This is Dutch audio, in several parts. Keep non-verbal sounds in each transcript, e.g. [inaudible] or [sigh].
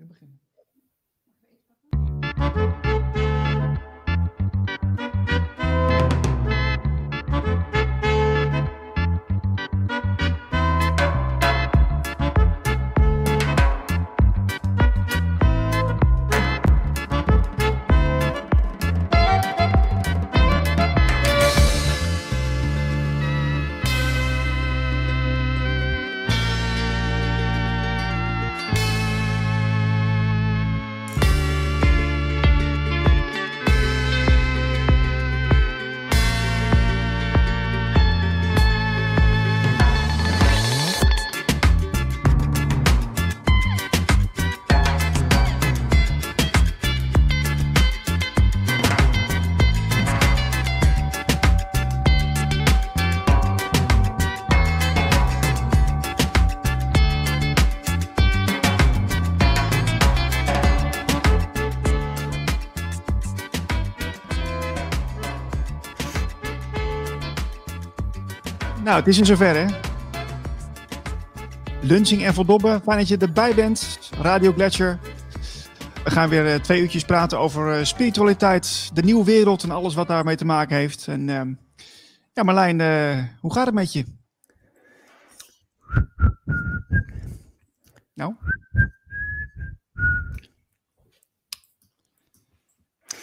Nu beginnen. Nou, het is in zover, hè? Lunching en Voldobbe, fijn dat je erbij bent. Radio Gletscher. We gaan weer eh, twee uurtjes praten over eh, spiritualiteit, de nieuwe wereld en alles wat daarmee te maken heeft. En ehm, ja, Marlijn, eh, hoe gaat het met je? Nou?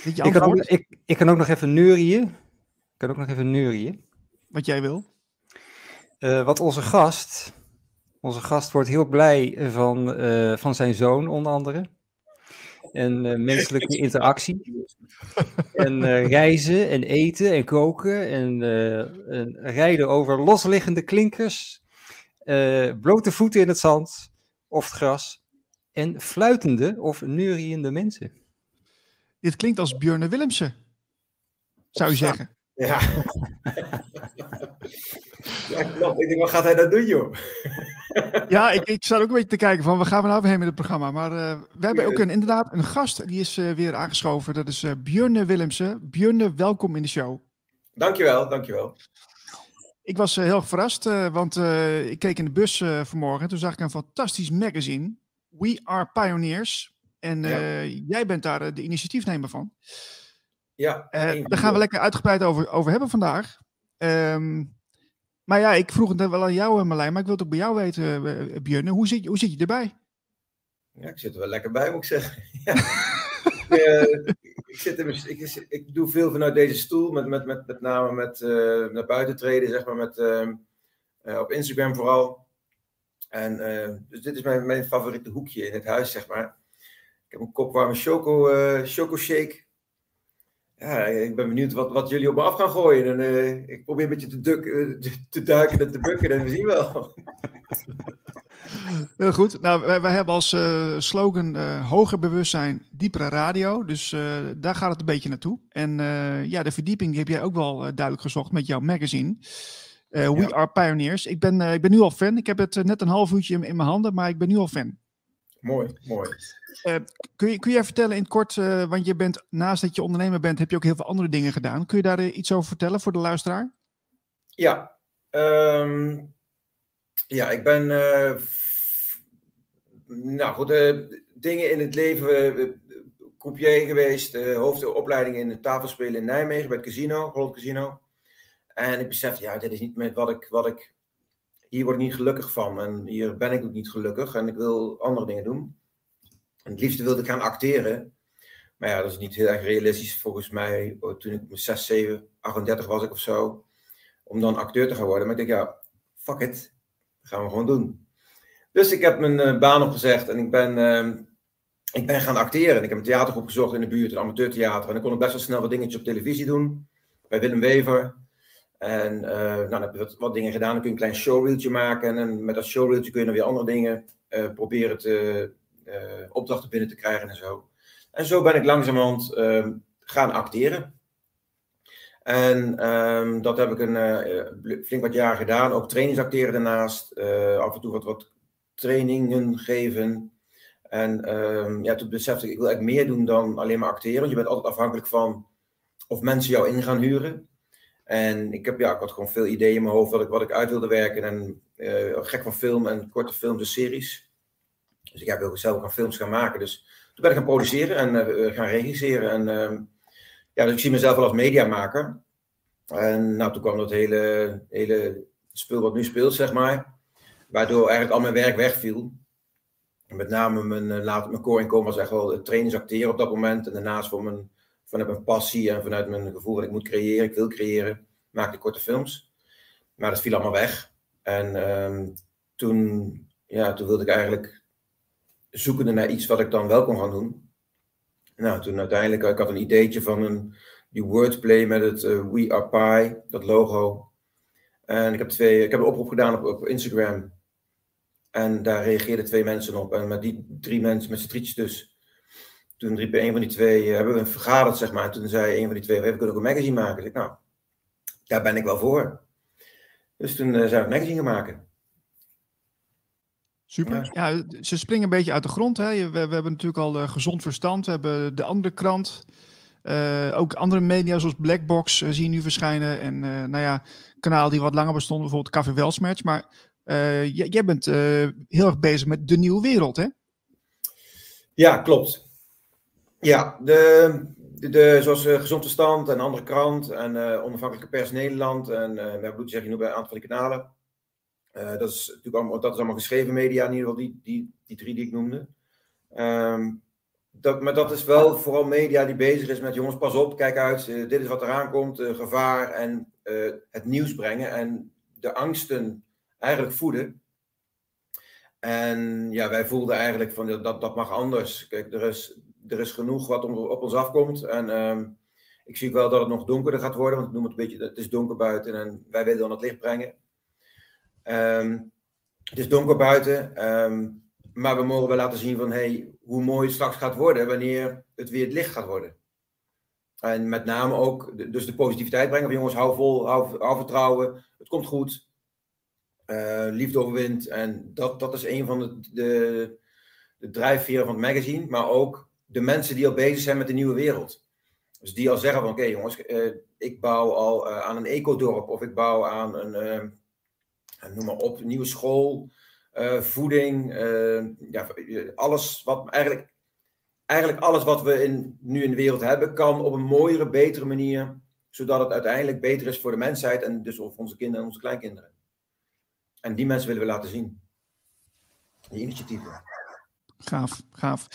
Ik kan, ook, antwoord? ik, ik kan ook nog even neurien. Ik kan ook nog even neurien. Wat jij wil? Eh, wat onze gast, onze gast wordt heel blij van, eh, van zijn zoon onder andere. En eh, menselijke [laughs] interactie. en eh, reizen en eten en koken en, eh, en rijden over losliggende klinkers. eh, blote voeten in het zand of het gras. En fluitende of neuriënde mensen. Dit klinkt als Björn Willemsen, zou je zeggen. Ja. [laughs] ja, klopt. Ik denk, wat gaat hij dat doen, joh? [laughs] Ja, ik, ik zat ook een beetje te kijken van, waar gaan we nou weer heen met het programma? Maar eh, we hebben ook een, inderdaad een gast, die is eh, weer aangeschoven. Dat is eh Björn Willemsen. Björn, welkom in de show. Dankjewel, dankjewel. Ik was heel verrast, want ik keek in de bus vanmorgen. en Toen zag ik een fantastisch magazine, We Are Pioneers. En jij bent daar de initiatiefnemer van. Ja, daar gaan we lekker uitgebreid over, over hebben vandaag. Ehm, maar ja, ik vroeg het net wel aan jou, eh, Marlijn, maar ik wil het ook bij jou weten, eh, Björn. Hoe zit, hoe zit je erbij? Ja, ik zit er wel lekker bij, moet ik zeggen. [laughs] ja. ik, eh, ik, zit in ik, ik doe veel vanuit deze stoel, met, met, met, met name met eh, naar buiten treden, zeg maar, met, ehm, eh, op Instagram vooral. En, eh, dus dit is mijn, mijn favoriete hoekje in het huis, zeg maar. Ik heb een kop warme choco, eh, choco shake. Ja, ik ben benieuwd wat, wat jullie op me af gaan gooien. En, eh, ik probeer een beetje te, duk, eh, te duiken en te bukken en we zien wel. [laughs] Heel goed. Nou, wij, wij hebben als eh, slogan hoger bewustzijn, diepere radio. Dus daar gaat het een beetje naartoe. En ja, de verdieping die heb jij ook wel duidelijk gezocht met jouw magazine. We Ja. Are Pioneers. Ik ben, ik ben nu al fan. Ik heb het net een half uurtje in, in mijn handen, maar ik ben nu al fan. Mooi, mooi. Kun je, kun jij vertellen in het kort, eh, want je bent naast dat je ondernemer bent, heb je ook heel veel andere dingen gedaan. Kun je daar eh, iets over vertellen voor de luisteraar? Ja, ehm, ja, ik ben. eh, f- nou goed, eh, dingen in het leven. eh, croupier geweest, eh hoofdopleiding in het tafelspelen in Nijmegen bij het casino, Holland Casino. En ik besefte, ja, dit is niet met wat ik, wat ik. Hier word ik niet gelukkig van. En hier ben ik ook niet gelukkig. En ik wil andere dingen doen. En het liefste wilde ik gaan acteren. Maar ja, dat is niet heel erg realistisch volgens mij. oh, Toen ik 6, 7, 38 was ik of zo om dan acteur te gaan worden. Maar ik denk, ja, fuck it. Dat gaan we gewoon doen. Dus ik heb mijn eh, baan opgezegd en ik ben, ehm, ik ben gaan acteren. En ik heb een theatergroep gezocht in de buurt, een amateurtheater. En dan kon ik best wel snel wat dingetjes op televisie doen. Bij Willem Wever. En eh, nou, dan heb je wat, dingen gedaan. Dan kun je een klein showreeltje maken. En met dat showreeltje kun je dan weer andere dingen eh, proberen te, eh, opdrachten binnen te krijgen en zo. En zo ben ik langzamerhand ehm, gaan acteren. En ehm, dat heb ik een flink wat jaar gedaan. Ook trainingsacteren daarnaast. eh, af en toe wat, wat trainingen geven. En ehm, ja, toen besefte ik, ik wil eigenlijk meer doen dan alleen maar acteren. Want je bent altijd afhankelijk van of mensen jou in gaan huren. En ik, heb, ja, ik had gewoon veel ideeën in mijn hoofd wat ik, wat ik uit wilde werken. En eh, gek van film en korte films en series. Dus ik wil zelf gaan films gaan maken. Dus toen ben ik gaan produceren en gaan regisseren. En ehm, ja, dus ik zie mezelf wel als mediamaker. En nou, toen kwam dat hele, hele spul wat nu speelt, zeg maar. Waardoor eigenlijk al mijn werk wegviel. Met name mijn, later, mijn core inkomen was echt wel trainingsacteren op dat moment. En daarnaast voor mijn, vanuit mijn passie en vanuit mijn gevoel dat ik moet creëren, ik wil creëren, maakte ik korte films. Maar dat viel allemaal weg. En ehm, toen, ja, toen wilde ik eigenlijk zoeken naar iets wat ik dan wel kon gaan doen. Nou, toen uiteindelijk, ik had een ideetje van een, die wordplay met het uh, We Are Pie, dat logo. En ik heb, twee, ik heb een oproep gedaan op, op Instagram. En daar reageerden twee mensen op. En met die drie mensen, met z'n drietjes dus. Toen riep een van die twee, uh, hebben we vergaderd, zeg maar. En toen zei een van die twee, we kunnen ook een magazine maken. Ik, nou, daar ben ik wel voor. Dus toen uh, zijn we een magazine gaan maken. Super. Ja. ze springen een beetje uit de grond. Hè? We, we hebben natuurlijk al uh, gezond verstand. We hebben de andere krant. Uh, ook andere media zoals Blackbox uh, zie je nu verschijnen. En nou ja, kanaal die wat langer bestond, bijvoorbeeld Café Welsmatch. Maar jij bent heel erg bezig met de nieuwe wereld, hè? Ja, klopt. Ja, de, de, de zoals Gezond Verstand en Andere Krant en Onafhankelijke Pers Nederland. En uh, we zeg je nu bij een aantal van die kanalen. Uh, dat, is natuurlijk allemaal, dat is allemaal geschreven media, in ieder geval die, die, die drie die ik noemde. Um, dat, maar dat is wel vooral media die bezig is met jongens, pas op, kijk uit, uh, dit is wat eraan komt, uh, gevaar en het nieuws brengen en de angsten eigenlijk voeden. En ja, wij voelden eigenlijk van dat, dat mag anders. Kijk, er is, er is genoeg wat op ons afkomt. En um, ik zie wel dat het nog donkerder gaat worden, want ik noem het een beetje, het is donker buiten en wij willen dan het licht brengen. Um, het is donker buiten, um, maar we mogen wel laten zien van hey, hoe mooi het straks gaat worden wanneer het weer het licht gaat worden. En met name ook dus de positiviteit brengen jongens, hou vol, hou, hou vertrouwen, het komt goed. Uh, liefde overwint. En dat, dat is een van de, de, de drijfveren van het magazine, maar ook de mensen die al bezig zijn met de nieuwe wereld. Dus die al zeggen van oké jongens, uh, ik bouw al uh, aan een ecodorp of ik bouw aan een noem maar op, nieuwe school, voeding, ja, alles wat eigenlijk, eigenlijk alles wat we in, nu in de wereld hebben, kan op een mooiere, betere manier, zodat het uiteindelijk beter is voor de mensheid en dus voor onze kinderen en onze kleinkinderen. En die mensen willen we laten zien. Die initiatieven. Gaaf, gaaf.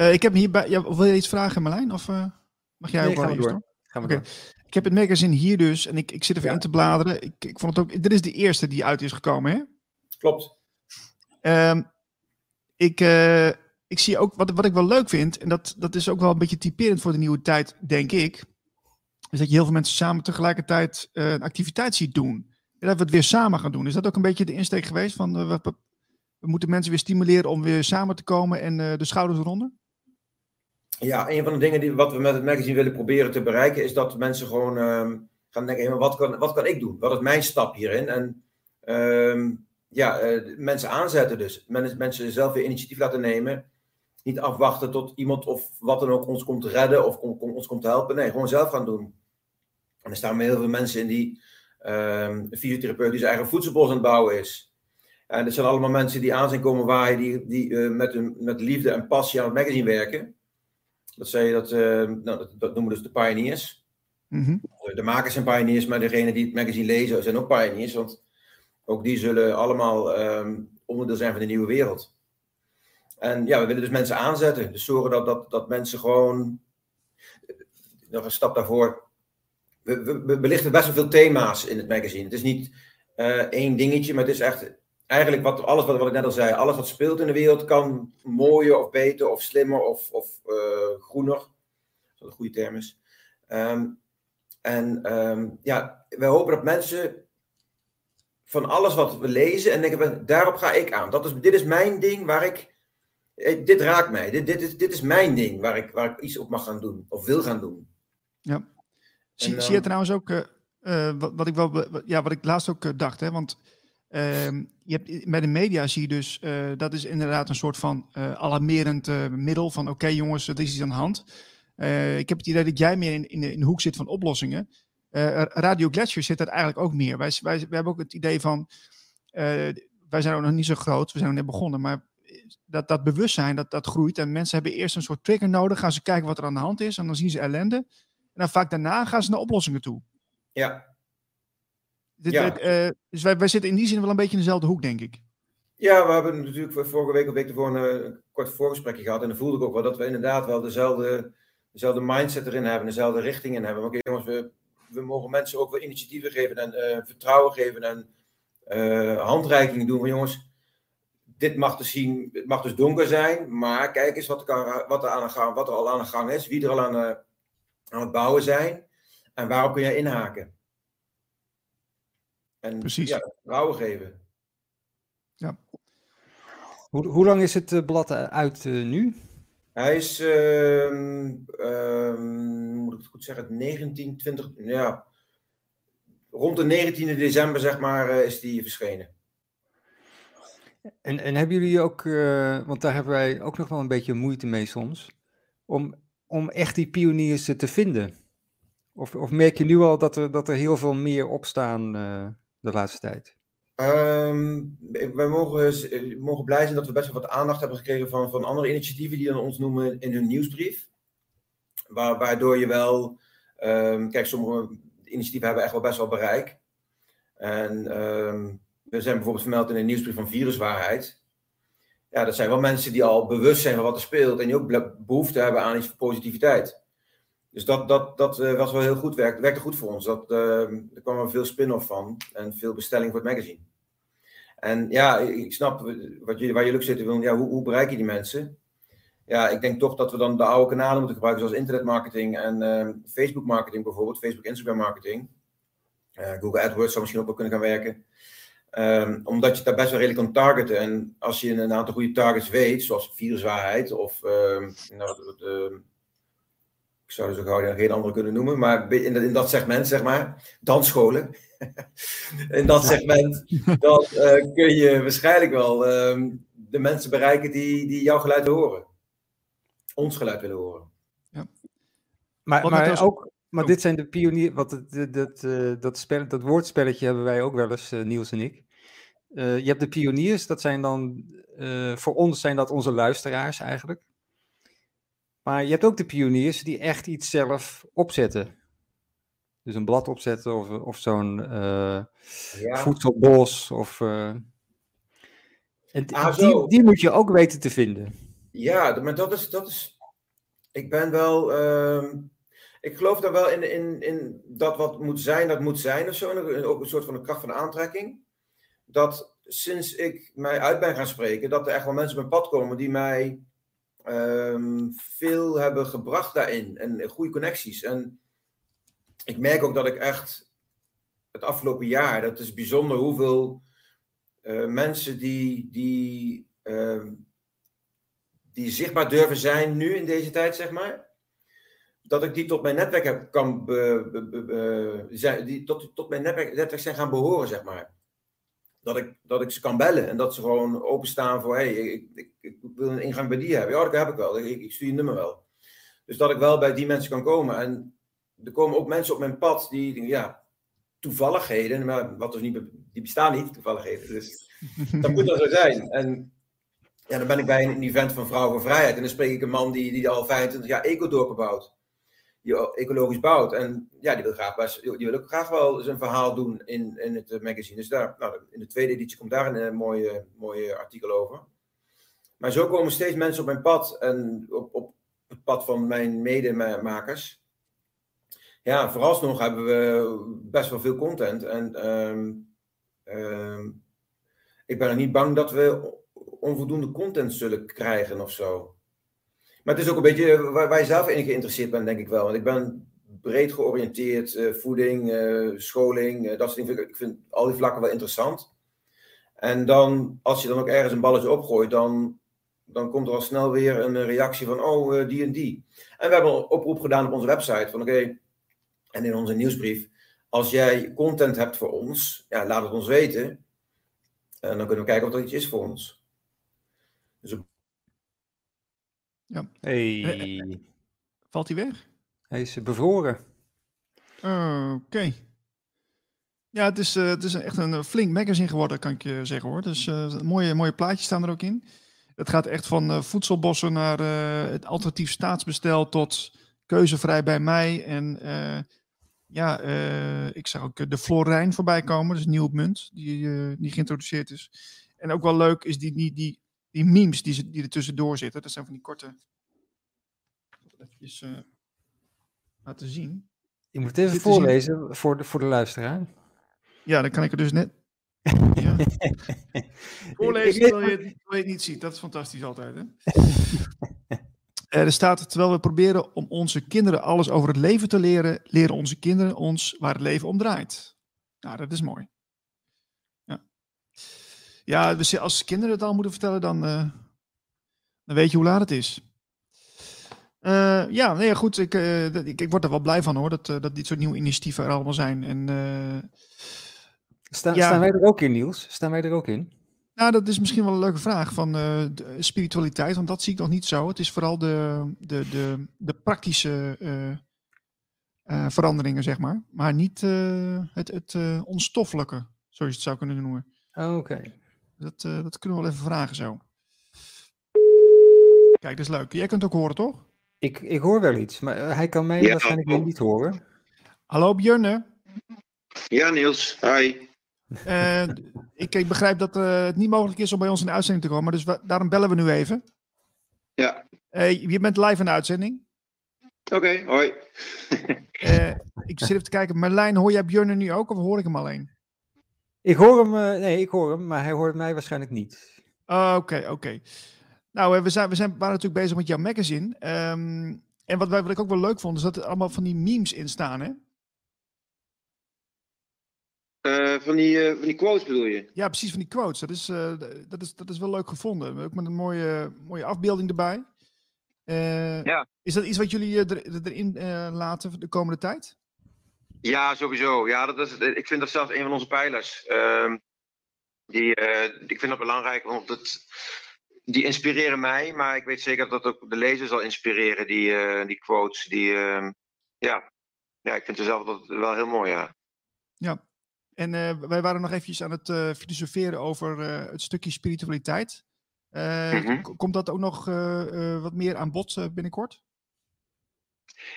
Uh, ik heb hierbij, ja, wil je iets vragen Marlijn? Of mag jij nee, ook wel eerst door. Gaan we okay. door. Ik heb het magazine hier dus en ik, ik zit even ja. in te bladeren. Ik, ik vond het ook. Dit is de eerste die uit is gekomen, hè? Klopt. Um, ik, uh, ik zie ook wat, wat ik wel leuk vind, en dat, dat is ook wel een beetje typerend voor de nieuwe tijd, denk ik. Is dat je heel veel mensen samen tegelijkertijd uh, een activiteit ziet doen. En dat we het weer samen gaan doen. Is dat ook een beetje de insteek geweest van uh, we, we, moeten mensen weer stimuleren om weer samen te komen en de schouders eronder? Ja, een van de dingen die, wat we met het magazine willen proberen te bereiken, is dat mensen gewoon um, gaan denken: wat, kan, wat kan ik doen? Wat is mijn stap hierin? En um, ja, uh, mensen aanzetten dus. Men, mensen zelf weer initiatief laten nemen. Niet afwachten tot iemand of wat dan ook ons komt redden of ons komt helpen. Nee, gewoon zelf gaan doen. En er staan heel veel mensen in die um, een fysiotherapeut die zijn eigen voedselbos aan het bouwen is. En dat zijn allemaal mensen die aan zijn komen waaien, die, die uh, met, met liefde en passie aan het magazine werken. Dat, zei, dat, uh, nou, dat, dat, noemen we dus de pioneers. Mm -hmm. De makers zijn pioneers, maar degenen die het magazine lezen zijn ook pioneers. Want ook die zullen allemaal um, onderdeel zijn van de nieuwe wereld. En ja, we willen dus mensen aanzetten. Dus zorgen dat, dat, dat mensen gewoon. Nog een stap daarvoor. We, we, we belichten best wel veel thema's in het magazine. Het is niet uh, één dingetje, maar het is echt eigenlijk wat, alles wat, wat ik net al zei, alles wat speelt in de wereld kan mooier of beter of slimmer of, of uh, groener. Wat een goede term is. Um, en um, ja, we hopen dat mensen van alles wat we lezen en denken, daarop ga ik aan. Dat is, dit is mijn ding waar ik, eh, dit raakt mij. Dit, dit, is, dit is mijn ding waar ik, waar ik iets op mag gaan doen of wil gaan doen. Ja. Zie, en, zie je trouwens ook, uh, uh, wat, wat, ik wel, ja, wat ik laatst ook dacht, hè, want Uh, je hebt, bij de media zie je dus, uh, dat is inderdaad een soort van uh, alarmerend middel van oké jongens, er is iets aan de hand. ik heb het idee dat jij meer in, in, de, in de hoek zit van oplossingen. Radio Gletscher zit er eigenlijk ook meer. Wij, wij, wij hebben ook het idee van, wij zijn ook nog niet zo groot, we zijn nog net begonnen, maar dat, dat bewustzijn, dat, dat groeit. En mensen hebben eerst een soort trigger nodig. Gaan ze kijken wat er aan de hand is. En dan zien ze ellende. En dan vaak daarna gaan ze naar oplossingen toe. Ja. Dit, Ja. eh, dus wij, wij zitten in die zin wel een beetje in dezelfde hoek, denk ik. Ja, we hebben natuurlijk vorige week of week ervoor een, een kort voorgesprekje gehad. En dan voelde ik ook wel dat we inderdaad wel dezelfde, dezelfde mindset erin hebben, dezelfde richting in hebben. Oké, jongens, we, we mogen mensen ook wel initiatieven geven en eh, vertrouwen geven en eh handreikingen doen. Van jongens, dit mag dus zien, het mag dus donker zijn, maar kijk eens wat er, kan, wat er, aan de gang, wat er al aan de gang is, wie er al aan, eh, aan het bouwen zijn en waarop kun je inhaken. En Precies. ja, vertrouwen geven. Hoe, hoe lang is het eh, blad eh, uit eh, nu? Hij is, ehm, ehm, moet ik het goed zeggen, 19, 20, ja, rond de 19e december, zeg maar, is die verschenen. En, en hebben jullie ook, eh, want daar hebben wij ook nog wel een beetje moeite mee soms, om, om echt die pioniers te vinden? Of, of merk je nu al dat er, dat er heel veel meer opstaan eh de laatste tijd? Ehm, wij mogen, eh, mogen blij zijn dat we best wel wat aandacht hebben gekregen van, van andere initiatieven die dan ons noemen in hun nieuwsbrief. Waar, waardoor je wel, ehm, kijk, sommige initiatieven hebben echt wel best wel bereik. En ehm, we zijn bijvoorbeeld vermeld in een nieuwsbrief van Viruswaarheid. Ja, dat zijn wel mensen die al bewust zijn van wat er speelt en die ook behoefte hebben aan iets van positiviteit. Dus dat, dat, dat eh, was wel heel goed, werkte, werkte goed voor ons. Dat, ehm, er kwam er veel spin-off van en veel bestelling voor het magazine. En ja, ik snap wat jullie, waar jullie ook zitten. Wil, ja, hoe, hoe bereik je die mensen? Ja, ik denk toch dat we dan de oude kanalen moeten gebruiken, zoals internetmarketing en ehm, Facebook marketing bijvoorbeeld, Facebook, Instagram marketing. Eh, Google AdWords zou misschien ook wel kunnen gaan werken. Ehm, omdat je daar best wel redelijk kan targeten. En als je een aantal goede targets weet, zoals viruswaarheid of nou, ik zou er zo gauw geen andere kunnen noemen, maar in dat, in dat segment, zeg maar, dansscholen. [laughs] in dat segment, dan eh, kun je waarschijnlijk wel ehm, de mensen bereiken die, die jouw geluid willen horen. Ons geluid willen horen. Maar, Wat maar, was- ook, maar Oh. dit zijn de pioniers, wat het, dat, dat, eh, dat, spel, dat woordspelletje hebben wij ook wel eens, eh, Niels en ik. Eh, je hebt de pioniers, dat zijn dan, eh, voor ons zijn dat onze luisteraars eigenlijk. Maar je hebt ook de pioniers die echt iets zelf opzetten. Dus een blad opzetten of, of zo'n Ja, voedselbos. Of, eh, en die- Ah, die, die moet je ook weten te vinden. ja maar dat is, dat is. Ik ben wel. ehm, ik geloof daar wel in, in, in dat wat moet zijn, dat moet zijn of zo. En ook een soort van de kracht van de aantrekking. Dat sinds ik mij uit ben gaan spreken, dat er echt wel mensen op mijn pad komen die mij ehm, veel hebben gebracht daarin. En goede connecties. En ik merk ook dat ik echt het afgelopen jaar, dat is bijzonder hoeveel eh, mensen die, die, ehm, die zichtbaar durven zijn nu in deze tijd, zeg maar. Dat ik die tot mijn netwerk heb, kan die tot, tot mijn netwerk, netwerk zijn gaan behoren, zeg maar. Dat ik, dat ik ze kan bellen en dat ze gewoon openstaan voor, hé, hey, ik, ik, ik wil een ingang bij die hebben. Ja, dat heb ik wel. Ik, ik stuur je nummer wel. Dus dat ik wel bij die mensen kan komen. En er komen ook mensen op mijn pad die, ja, toevalligheden, maar wat dus niet, die bestaan niet, toevalligheden. Dus [laughs] dat moet dan zo zijn. En ja, dan ben ik bij een event van Vrouw voor Vrijheid en dan spreek ik een man die, die al 25 jaar ecodorpen bouwt. Die ecologisch bouwt. En ja, die wil, graag die wil ook graag wel zijn verhaal doen in, in het eh, magazine. Dus daar, nou, in de tweede editie komt daar een eh, mooie, mooie artikel over. Maar zo komen steeds mensen op mijn pad en op, op het pad van mijn medemakers. Ja, vooralsnog hebben we best wel veel content. En ehm, ehm, ik ben er niet bang dat we onvoldoende content zullen krijgen of zo. Maar het is ook een beetje waar, waar je zelf in geïnteresseerd bent, denk ik wel. Want ik ben breed georiënteerd, eh, voeding, eh, scholing, eh, dat soort dingen. Ik vind al die vlakken wel interessant. En dan, als je dan ook ergens een balletje opgooit, dan, dan komt er al snel weer een reactie van, oh, eh, die en die. En we hebben een oproep gedaan op onze website van, oké, en in onze nieuwsbrief, als jij content hebt voor ons, ja, laat het ons weten. En dan kunnen we kijken of er iets is voor ons. Dus op- Hey, Valt hij weg? hij is bevroren. Oh, Oké. Ja, het is, eh, het is echt een eh, flink magazine geworden, kan ik je zeggen hoor. Dus eh, mooie, mooie plaatjes staan er ook in. Het gaat echt van voedselbossen naar het alternatief staatsbestel tot keuzevrij bij mij. En ja, ik zag ook de Florijn voorbij komen, dus een nieuwe munt die, die geïntroduceerd is. En ook wel leuk is die, die, die, die memes die, die er tussendoor zitten. Dat zijn van die korte. Even laten zien. Je moet het even voorlezen voor de, voor de luisteraar. Ja, dan kan ik er dus net. [laughs] Ja. Voorlezen terwijl je, het, je het niet ziet. Dat is fantastisch altijd. Hè? [laughs] er staat, terwijl we proberen om onze kinderen alles over het leven te leren, leren onze kinderen ons waar het leven om draait. Nou, dat is mooi. Ja, ja als kinderen het al moeten vertellen, dan, uh, dan weet je hoe laat het is. Uh, ja, nee, goed. Ik, uh, ik, ik, word er wel blij van hoor. Dat, dat dit soort nieuwe initiatieven er allemaal zijn. En, Sta, ja. Staan wij er ook in, Niels? Staan wij er ook in? Nou, dat is misschien wel een leuke vraag van spiritualiteit. Want dat zie ik nog niet zo. Het is vooral de, de, de, de praktische veranderingen, zeg maar. Maar niet het, het onstoffelijke, zoals je het zou kunnen noemen. Oh, Oké. Dat, dat kunnen we wel even vragen zo. Kijk, dat is leuk. Jij kunt ook horen, toch? Ik, ik hoor wel iets, maar eh, hij kan mij waarschijnlijk niet horen. Hallo Björne. Ja, Niels. Hi. Uh, ik, ik, begrijp dat uh, het niet mogelijk is om bij ons in de uitzending te komen, dus we, daarom bellen we nu even. Ja. je bent live in de uitzending. Oké, hoi. ik zit even te kijken. Marlijn, hoor jij Björne nu ook of hoor ik hem alleen? Ik hoor hem, nee, ik hoor hem, maar hij hoort mij waarschijnlijk niet. Oké, oké. Nou, eh, we, zijn, we zijn, waren natuurlijk bezig met jouw magazine. Um, en wat, wat ik ook wel leuk vond, is dat er allemaal van die memes in staan, hè? Uh, van, die, uh, van die quotes bedoel je? Ja, precies, van die quotes. Dat is, uh, dat is, dat is wel leuk gevonden. Ook met een mooie, mooie afbeelding erbij. ja. Is dat iets wat jullie er, erin laten de komende tijd? Ja, sowieso. Ja, dat is, ik vind dat zelfs een van onze pijlers. Ehm, die, ik vind dat belangrijk, want het, die inspireren mij, maar ik weet zeker dat ook de lezer zal inspireren, die, uh, die quotes. Die, uh, ja. ja, ik vind het zelf dat wel heel mooi, ja. Ja, en uh, wij waren nog eventjes aan het filosoferen over het stukje spiritualiteit. Mm-hmm. Komt dat ook nog wat meer aan bod binnenkort?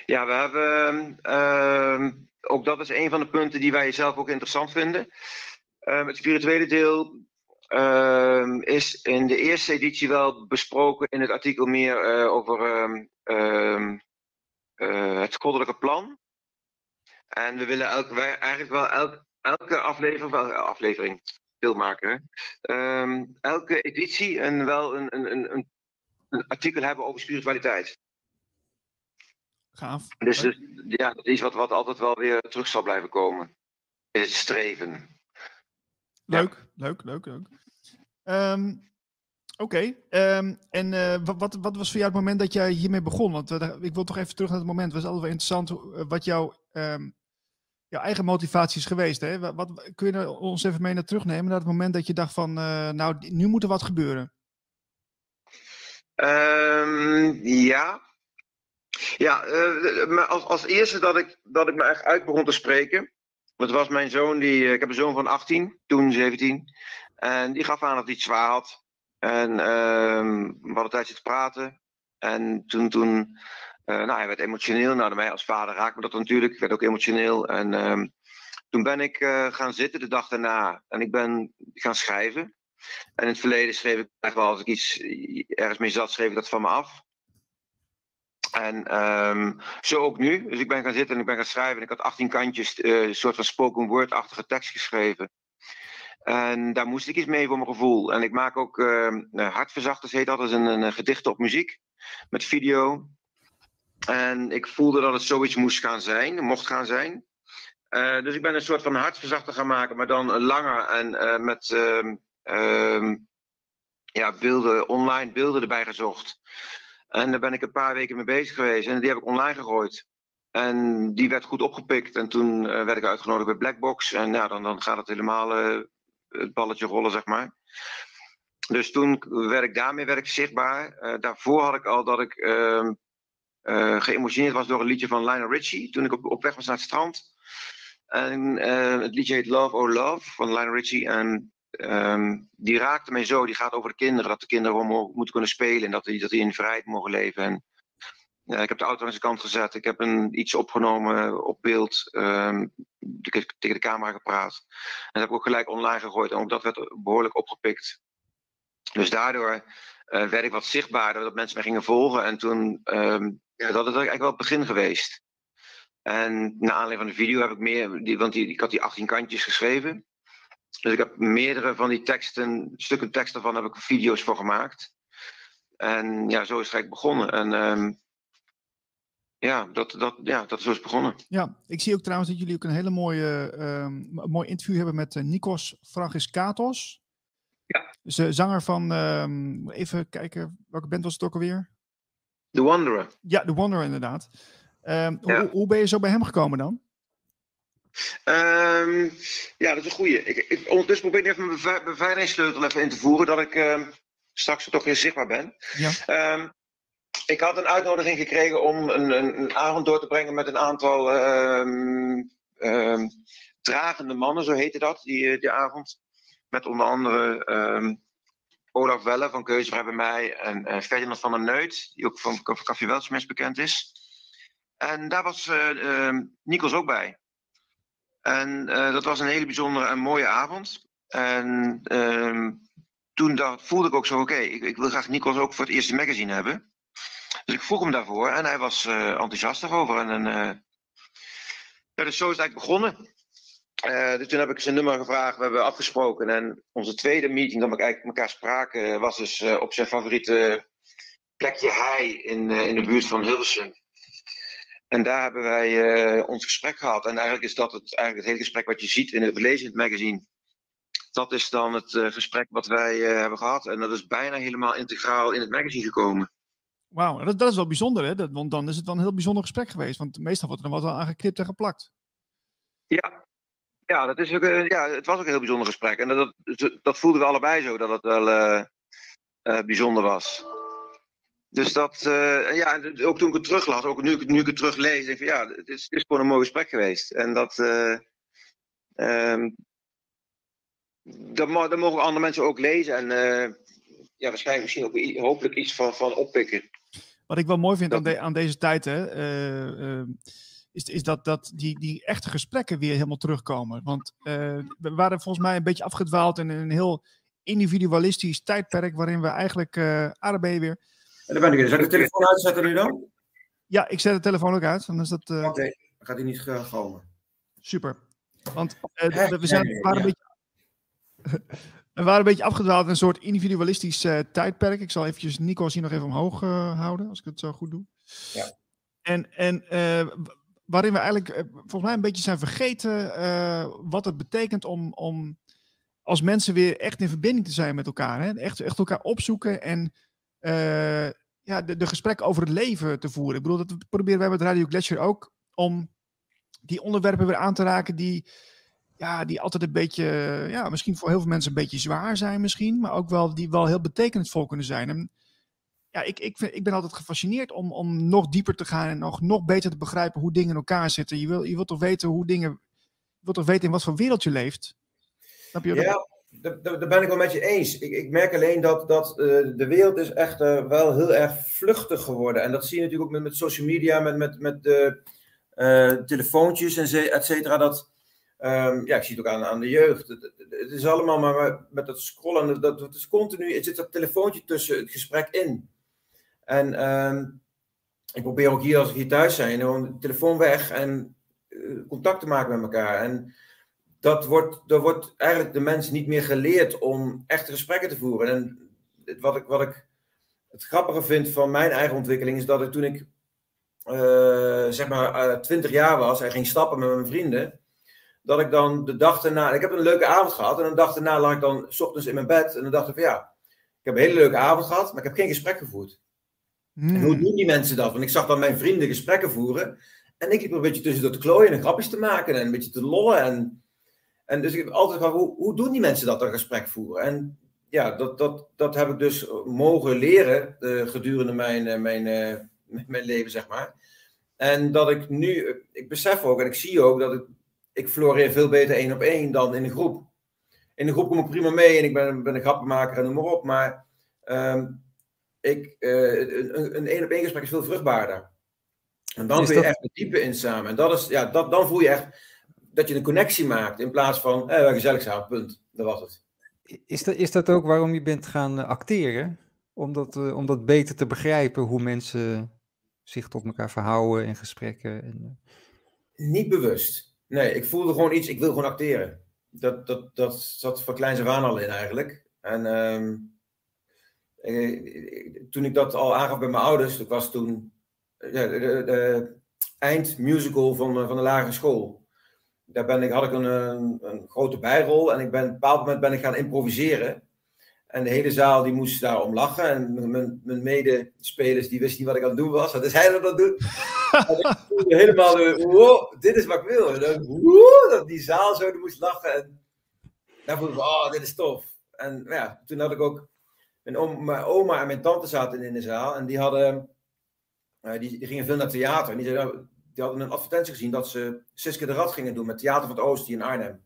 Ja, we hebben, ehm, ook dat is een van de punten die wij zelf ook interessant vinden. Ehm, het spirituele deel Ehm, is in de eerste editie wel besproken in het artikel meer uh, over uh, het goddelijke plan. En we willen eigenlijk wel elk, elke aflevering, wel, aflevering elke editie en wel een, een, een, een artikel hebben over spiritualiteit. Gaaf. Dus, dus ja, dat is iets wat, wat altijd wel weer terug zal blijven komen. Is het streven. Leuk, leuk, leuk, leuk. Um, Oké, okay. um, en uh, wat, wat was voor jou het moment dat jij hiermee begon? Want uh, ik wil toch even terug naar het moment. Het was altijd wel interessant uh, wat jouw, um, jouw eigen motivatie is geweest. Hè? Wat, wat, kun je ons even mee naar terugnemen naar het moment dat je dacht van, nou, nu moet er wat gebeuren? ja, ja als, als eerste dat ik, dat ik me echt uit begon te spreken. Dat was mijn zoon, die, ik heb een zoon van 18, toen 17. En die gaf aan dat hij het zwaar had. En uh, we hadden tijd zitten praten. En toen, toen uh, nou, hij werd emotioneel. Nou, mij als vader raakte me dat natuurlijk. Ik werd ook emotioneel. En uh, toen ben ik gaan zitten de dag daarna. En ik ben gaan schrijven. En in het verleden schreef ik echt wel, als ik iets ergens mee zat, schreef ik dat van me af. En um, zo ook nu. Dus ik ben gaan zitten en ik ben gaan schrijven. En ik had 18 kantjes, uh, een soort van spoken word-achtige tekst geschreven. En daar moest ik iets mee voor mijn gevoel. En ik maak ook uh, Hartverzachters heet dat. Dat is een, een gedicht op muziek. Met video. En ik voelde dat het zoiets moest gaan zijn. Mocht gaan zijn. Uh, dus ik ben een soort van hartverzachter gaan maken. Maar dan langer. En met uh, ja, beelden, online beelden erbij gezocht. En daar ben ik een paar weken mee bezig geweest. En die heb ik online gegooid. En die werd goed opgepikt. En toen werd ik uitgenodigd bij Blackbox. En ja, dan, dan gaat het helemaal het balletje rollen, zeg maar. Dus toen werd ik daarmee werd zichtbaar. Uh, daarvoor had ik al dat ik uh, geëmotioneerd was door een liedje van Lionel Richie. Toen ik op, weg was naar het strand. En het liedje heet Love Oh Love van Lionel Richie. En ehm, die raakte mij zo. Die gaat over de kinderen. Dat de kinderen moeten kunnen spelen. En dat die, dat die in vrijheid mogen leven. En ik heb de auto aan zijn kant gezet. Ik heb een, iets opgenomen op beeld. Um, tegen de camera gepraat. En dat heb ik ook gelijk online gegooid. En ook dat werd behoorlijk opgepikt. Dus daardoor uh, werd ik wat zichtbaarder. Dat mensen mij gingen volgen. En toen, um, ja, dat is eigenlijk wel het begin geweest. En na aanleiding van de video heb ik meer, die, want die, ik had die 18 kantjes geschreven. Dus ik heb meerdere van die teksten, stukken tekst daarvan heb ik video's voor gemaakt. En ja, zo is het eigenlijk begonnen. En um, ja, dat, dat, ja, dat is zo is begonnen. Ja, ik zie ook trouwens dat jullie ook een hele mooie, um, mooi interview hebben met uh, Nikos Fragiskatos. Ja. Dus uh, zanger van, um, even kijken, welke band was het ook alweer? The Wanderer. Ja, The Wanderer inderdaad. Um, ja. hoe, hoe ben je zo bij hem gekomen dan? Um, ja, dat is een goeie. Ik, ik, ondertussen probeer ik even mijn beve beveiligingssleutel even in te voeren, dat ik um, straks toch weer zichtbaar ben. Ja. Um, ik had een uitnodiging gekregen om een, een, een, avond door te brengen met een aantal dragende mannen, zo heette dat, die, die avond. Met onder andere Olaf Welle van Keuzevrij bij mij en Ferdinand van der Neut, die ook van, van Café Weltsmes bekend is. En daar was uh, uh, Nikos ook bij. En uh, dat was een hele bijzondere en mooie avond. En uh, toen dacht, voelde ik ook zo, oké, ik, wil graag Nikos ook voor het eerste magazine hebben. Dus ik vroeg hem daarvoor en hij was uh, enthousiast erover. En, ja, dus zo is het eigenlijk begonnen. dus toen heb ik zijn nummer gevraagd, we hebben afgesproken. En onze tweede meeting, dat we eigenlijk elkaar spraken, was dus op zijn favoriete plekje Hei in, in de buurt van Hilversum. En daar hebben wij uh, ons gesprek gehad. En eigenlijk is dat het, eigenlijk het hele gesprek wat je ziet in het lezen in het magazine. Dat is dan het uh, gesprek wat wij uh, hebben gehad. En dat is bijna helemaal integraal in het magazine gekomen. Wauw, dat, dat, is wel bijzonder, hè? Dat, want dan is het wel een heel bijzonder gesprek geweest. Want meestal wordt er dan wat wel aangeknipt en geplakt. Ja, ja, dat is ook, ja het was ook een heel bijzonder gesprek. En dat, dat, dat voelden we allebei zo, dat het wel bijzonder was. Dus dat, uh, ja, ook toen ik het teruglas, ook nu, nu ik het teruglees, denk ik van ja, het is, het is gewoon een mooi gesprek geweest. En dat, uh, um, dat, dat, mogen andere mensen ook lezen en uh, ja, waarschijnlijk misschien ook hopelijk iets van, van oppikken. Wat ik wel mooi vind dat... aan, de, aan, deze tijd, hè, is, is dat, dat die, die echte gesprekken weer helemaal terugkomen. Want we waren volgens mij een beetje afgedwaald in een heel individualistisch tijdperk waarin we eigenlijk, uh, ARB weer en daar ben ik in. Zal ik de telefoon uitzetten nu dan? Ja, ik zet de telefoon ook uit. Dan is dat. Uh... Oké, okay. dan gaat hij niet galmen. Super. Want uh, we, zijn, we, waren een beetje, [laughs] we waren een beetje afgedwaald in een soort individualistisch uh, tijdperk. Ik zal eventjes Nico's hier nog even omhoog houden, als ik het zo goed doe. Ja. En, en waarin we eigenlijk volgens mij een beetje zijn vergeten wat het betekent om, om als mensen weer echt in verbinding te zijn met elkaar. Hè? Echt, echt elkaar opzoeken en uh, ja, de, de gesprekken over het leven te voeren. Ik bedoel, dat proberen wij met Radio Gletscher ook om die onderwerpen weer aan te raken die, ja, die altijd een beetje, ja, misschien voor heel veel mensen een beetje zwaar zijn misschien, maar ook wel die wel heel betekenisvol kunnen zijn. En ja, ik, ik, vind, ik ben altijd gefascineerd om, om nog dieper te gaan en nog, nog beter te begrijpen hoe dingen in elkaar zitten. Je wil, je wilt toch weten hoe dingen, je wilt toch weten in wat voor wereld je leeft. Snap je? Ja, daar ben ik wel met je eens. Ik, ik merk alleen dat, dat uh, de wereld is echt uh, wel heel erg vluchtig geworden. En dat zie je natuurlijk ook met, met social media, met, met, met de uh, telefoontjes en et cetera. Dat, um, ja, ik zie het ook aan, aan de jeugd. Het, het is allemaal maar met dat scrollen. Dat, is continu, er zit dat telefoontje tussen het gesprek in. En um, ik probeer ook hier, als ik hier thuis zijn, de telefoon weg en contact te maken met elkaar. En dat wordt, er wordt eigenlijk de mensen niet meer geleerd om echte gesprekken te voeren. En wat ik, wat ik het grappige vind van mijn eigen ontwikkeling is dat ik toen ik uh, zeg maar uh, 20 jaar was en ging stappen met mijn vrienden, dat ik dan de dag erna, ik heb een leuke avond gehad en een dag erna lag ik dan s ochtends in mijn bed en dan dacht ik van ja, ik heb een hele leuke avond gehad, maar ik heb geen gesprek gevoerd. Hmm. En hoe doen die mensen dat? Want ik zag dan mijn vrienden gesprekken voeren en ik liep een beetje tussen te klooien en grapjes te maken en een beetje te lollen en en dus ik heb altijd gehad, hoe, hoe doen die mensen dat, een gesprek voeren? En ja, dat, dat, dat heb ik dus mogen leren uh, gedurende mijn, uh, mijn, uh, [laughs] mijn leven, zeg maar. En dat ik nu, ik besef ook en ik zie ook dat ik, ik floreer veel beter één op één dan in een groep. in de groep kom ik prima mee en ik ben, ben een grappenmaker en noem maar op. Maar ehm, ik, een, een één op één gesprek is veel vruchtbaarder. En dan kun je echt diepe in samen. En dat is, ja, dat, dan voel je echt dat je een connectie maakt in plaats van eh, gezellig samen, punt. Dat was het. Is dat, is dat ook waarom je bent gaan eh, acteren? Om dat, uh, om dat beter te begrijpen, hoe mensen zich tot elkaar verhouden in gesprekken? En, Niet bewust. Nee, ik voelde gewoon iets, ik wil gewoon acteren. Dat, dat, dat zat van kleins af aan al in eigenlijk. En um, toen ik dat al aangaf bij mijn ouders, dat was toen ja, de, de, de eindmusical van, van de lagere school daar ben ik, had ik een, een, een, grote bijrol en ik ben, op een bepaald moment ben ik gaan improviseren. En de hele zaal die moest daarom lachen. En mijn, mijn medespelers die wisten niet wat ik aan het doen was. Wat is hij dat doen? [laughs] en ik voelde helemaal, wow, dit is wat ik wil. En dan, wow, dat die zaal zo die moest lachen. En daar voelde ik, oh, dit is tof. En ja, toen had ik ook, mijn, oma, mijn oma en mijn tante zaten in de zaal. En die hadden, uh, die, die, gingen veel naar theater. En die zeiden, die hadden een advertentie gezien dat ze Siske de Rad gingen doen met Theater van het Oosten in Arnhem.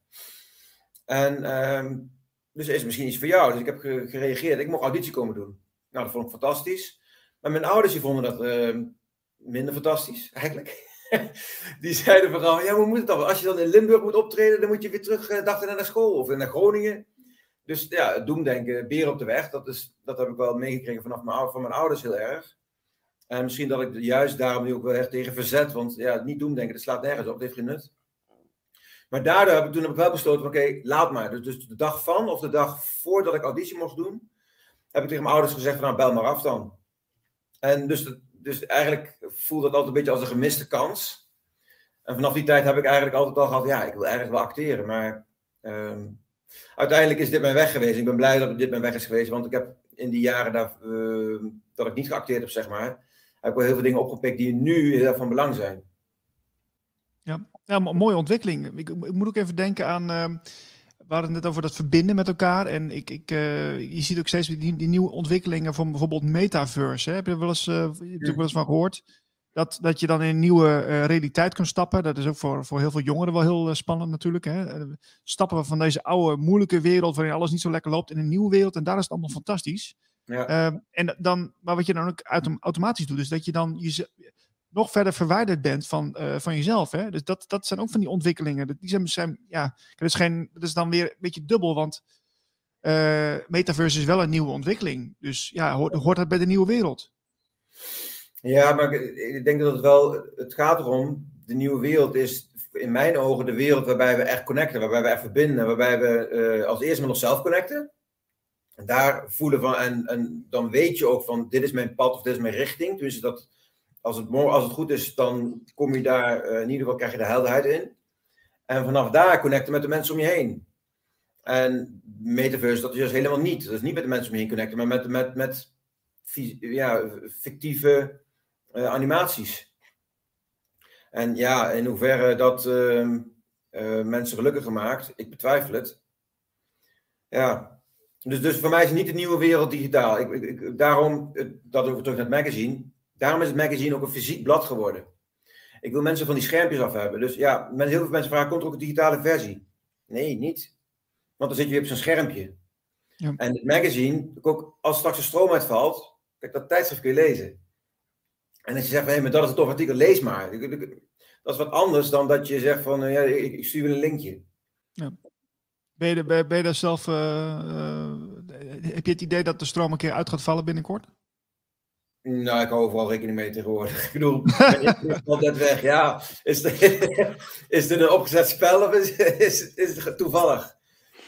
En um, dus is misschien iets voor jou. Dus ik heb gereageerd. Ik mocht auditie komen doen. Nou, dat vond ik fantastisch. Maar mijn ouders die vonden dat uh, minder fantastisch, eigenlijk. [laughs] die zeiden vooral, ja, hoe moet het dan? Als je dan in Limburg moet optreden, dan moet je weer terug uh, naar school of naar Groningen. Dus ja, doemdenken, beer op de weg, dat, is, dat heb ik wel meegekregen vanaf mijn, van mijn ouders heel erg. En misschien dat ik juist daarom nu ook wel echt tegen verzet. Want ja, niet doen denken, dat slaat nergens op. Dat heeft geen nut. Maar daardoor heb ik toen heb ik wel besloten oké, laat maar. Dus, dus, de dag van of de dag voordat ik auditie mocht doen, heb ik tegen mijn ouders gezegd nou bel maar af dan. En dus, dus eigenlijk voelde dat altijd een beetje als een gemiste kans. En vanaf die tijd heb ik eigenlijk altijd al gehad, ja, ik wil eigenlijk wel acteren. Maar um, uiteindelijk is dit mijn weg geweest. Ik ben blij dat dit mijn weg is geweest. Want ik heb in die jaren daar, uh, dat ik niet geacteerd heb, zeg maar, heb ik wel heel veel dingen opgepikt die nu heel van belang zijn. Ja, ja mooie ontwikkeling. Ik, moet ook even denken aan. Uh, we hadden het net over dat verbinden met elkaar. En ik, ik, uh, je ziet ook steeds die, die, nieuwe ontwikkelingen van bijvoorbeeld metaverse. Hè? Heb je er wel eens, uh, wel eens van gehoord? Dat, dat je dan in een nieuwe realiteit kan stappen. Dat is ook voor, voor heel veel jongeren wel heel spannend natuurlijk. Hè? stappen we van deze oude, moeilijke wereld waarin alles niet zo lekker loopt in een nieuwe wereld. En daar is het allemaal fantastisch. Ja. Uh, en dan, maar wat je dan ook automatisch doet, is dat je dan je, nog verder verwijderd bent van, uh, van jezelf. Hè? Dus dat, dat zijn ook van die ontwikkelingen. Die zijn, zijn, ja, dat, is geen, dat is dan weer een beetje dubbel, want uh, metaverse is wel een nieuwe ontwikkeling. Dus ja, hoort, hoort dat bij de nieuwe wereld? Ja, maar ik denk dat het wel, het gaat erom, de nieuwe wereld is in mijn ogen de wereld waarbij we echt connecten, waarbij we echt verbinden, waarbij we uh, als eerste met onszelf connecten. Daar voelen van, en, en dan weet je ook van, dit is mijn pad of dit is mijn richting. Dus dat, als het, als het goed is, dan kom je daar, uh, in ieder geval krijg je de helderheid in. En vanaf daar connecten met de mensen om je heen. En metaverse, dat is dus helemaal niet. Dat is niet met de mensen om je heen connecten, maar met, met, met ja, fictieve uh, animaties. En ja, in hoeverre dat uh, uh, mensen gelukkiger maakt, ik betwijfel het. Ja, dus, dus voor mij is het niet de nieuwe wereld digitaal. Ik, ik, daarom, dat ook terug naar het magazine. Daarom is het magazine ook een fysiek blad geworden. Ik wil mensen van die schermpjes af hebben. Dus ja, heel veel mensen vragen, komt er ook een digitale versie? Nee, niet. Want dan zit je weer op zo'n schermpje. Ja. En het magazine, ook als straks de stroom uitvalt, kijk, dat tijdschrift kun je lezen. En als je zegt, hé, hey, maar dat is het tof artikel, lees maar. Dat is wat anders dan dat je zegt van, ja, ik, ik stuur een linkje. Ja. Ben je, ben, ben je daar zelf. Uh, uh, heb je het idee dat de stroom een keer uit gaat vallen binnenkort? Nou, ik hou overal rekening mee tegenwoordig. [laughs] Ik bedoel, [laughs] altijd weg. Ja, is, het, [laughs] is dit een opgezet spel of is, is, is het toevallig?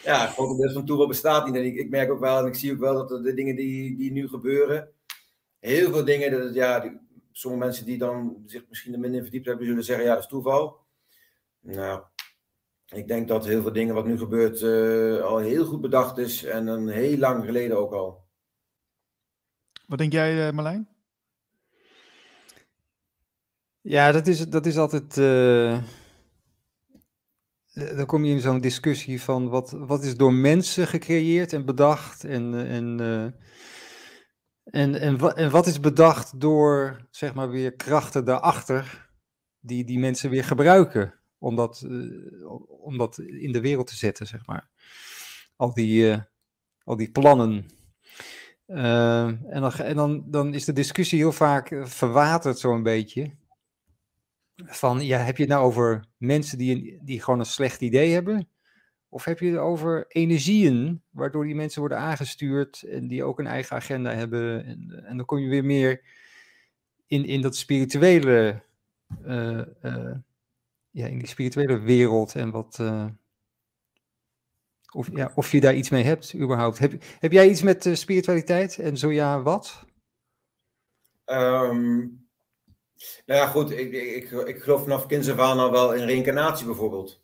Ja, het grote deel van toeval bestaat niet. En ik, ik, merk ook wel, en ik zie ook wel dat de dingen die, die nu gebeuren, heel veel dingen, dat het, ja, die, sommige mensen die dan zich misschien er minder in verdiept hebben, zullen zeggen, ja, dat is toeval. Nou, ik denk dat heel veel dingen wat nu gebeurt uh, al heel goed bedacht is en een heel lang geleden ook al. Wat denk jij, uh, Marlijn? Ja, dat is, dat is altijd. Uh, dan kom je in zo'n discussie van wat, wat is door mensen gecreëerd en bedacht en, en, en, en, en wat is bedacht door, zeg maar, weer krachten daarachter die die mensen weer gebruiken om dat, uh, om dat in de wereld te zetten, zeg maar. al die, al die plannen. en dan, en dan, dan is de discussie heel vaak verwaterd zo'n beetje. Van, ja, heb je het nou over mensen die, die gewoon een slecht idee hebben? Of heb je het over energieën, waardoor die mensen worden aangestuurd en die ook een eigen agenda hebben? En, en dan kom je weer meer in, in dat spirituele, ja, in die spirituele wereld en wat. Uh, of, ja, of je daar iets mee hebt, überhaupt. Heb, heb jij iets met spiritualiteit en zo ja, wat? Um, nou ja, goed, ik, ik, ik geloof vanaf kinds af aan wel in reïncarnatie bijvoorbeeld.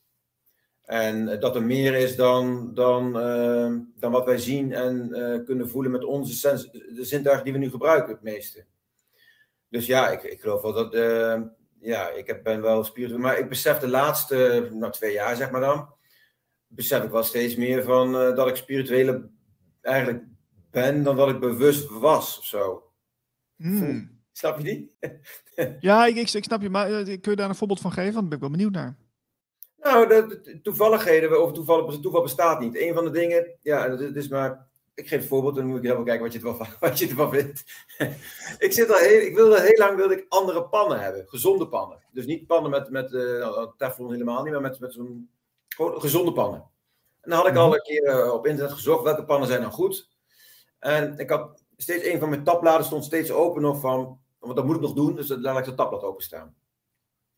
En dat er meer is dan, dan, uh, dan wat wij zien en kunnen voelen met onze sens, de zintuigen die we nu gebruiken, het meeste. Dus ja, ik, ik geloof wel dat, ja, ik heb, ben wel spiritueel, maar ik besef de laatste, nou twee jaar zeg maar dan, besef ik wel steeds meer van dat ik spirituele eigenlijk ben dan dat ik bewust was of zo. Hmm. Snap je die? [laughs] ja, ik, ik, ik, snap je, maar kun je daar een voorbeeld van geven? Want ben ik wel benieuwd naar. Nou, de, toevalligheden over toeval, toeval bestaat niet. Een van de dingen, ja, dat is maar. Ik geef een voorbeeld en dan moet ik even kijken wat je ervan, [laughs] wat je ervan vindt. [laughs] ik, zit al heel, ik wilde heel lang wilde ik andere pannen hebben, gezonde pannen. Dus niet pannen met, met uh, teflon helemaal niet, maar met, met zo'n gewoon gezonde pannen. En dan had ik al mhm. een keer uh, op internet gezocht welke pannen zijn dan goed. En ik had steeds een van mijn tabbladen stond steeds open nog van, want dat moet ik nog doen, dus laat ik de tabblad openstaan.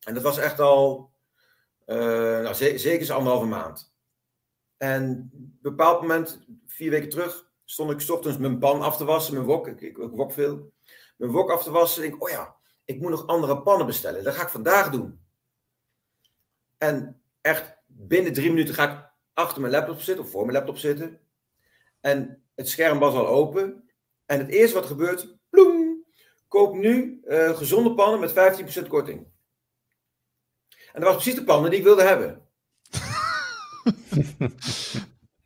En dat was echt al uh, nou, zeker is anderhalve maand. En op een bepaald moment, vier weken terug, stond ik s ochtends mijn pan af te wassen, mijn wok, ik, ik, ik wok veel, mijn wok af te wassen. En denk oh ja, ik moet nog andere pannen bestellen. Dat ga ik vandaag doen. En echt binnen drie minuten ga ik achter mijn laptop zitten, of voor mijn laptop zitten. En het scherm was al open. En het eerste wat gebeurt, bloem, koop nu uh, gezonde pannen met 15% korting. En dat was precies de pannen die ik wilde hebben.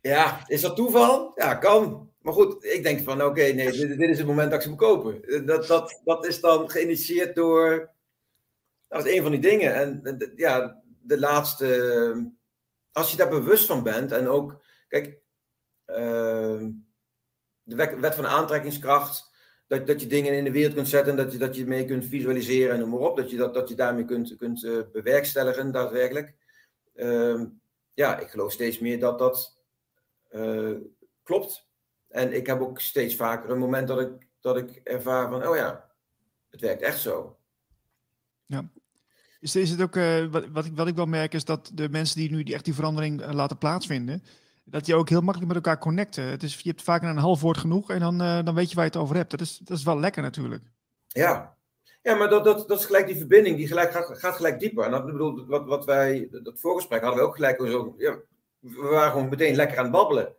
[laughs] ja, is dat toeval? Ja, kan. Maar goed, ik denk van oké, nee, dit, is het moment dat ik ze moet kopen. Dat, dat, dat is dan geïnitieerd door. Dat is een van die dingen. En ja, de laatste. Als je daar bewust van bent en ook. Kijk, uh, de wet van aantrekkingskracht dat, dat je dingen in de wereld kunt zetten, dat je, dat je mee kunt visualiseren en noem maar op. Dat je, dat, dat je daarmee kunt, kunt uh, bewerkstelligen, daadwerkelijk. Uh, ja, ik geloof steeds meer dat dat uh, klopt. En ik heb ook steeds vaker een moment dat ik, dat ik ervaar van, oh ja, het werkt echt zo. Ja. Is, is het ook, uh, wat, wat, ik, wat ik wel merk, is dat de mensen die nu die echt die verandering laten plaatsvinden, dat je ook heel makkelijk met elkaar connecten. Het is, je hebt vaak een half woord genoeg en dan, uh, dan weet je waar je het over hebt. Dat is, dat is wel lekker natuurlijk. Ja, ja maar dat, dat, dat is gelijk die verbinding, die gelijk, gaat, gaat gelijk dieper. En dat bedoel, wat, wat wij, dat voorgesprek hadden we ook gelijk zo, ja, we waren gewoon meteen lekker aan het babbelen.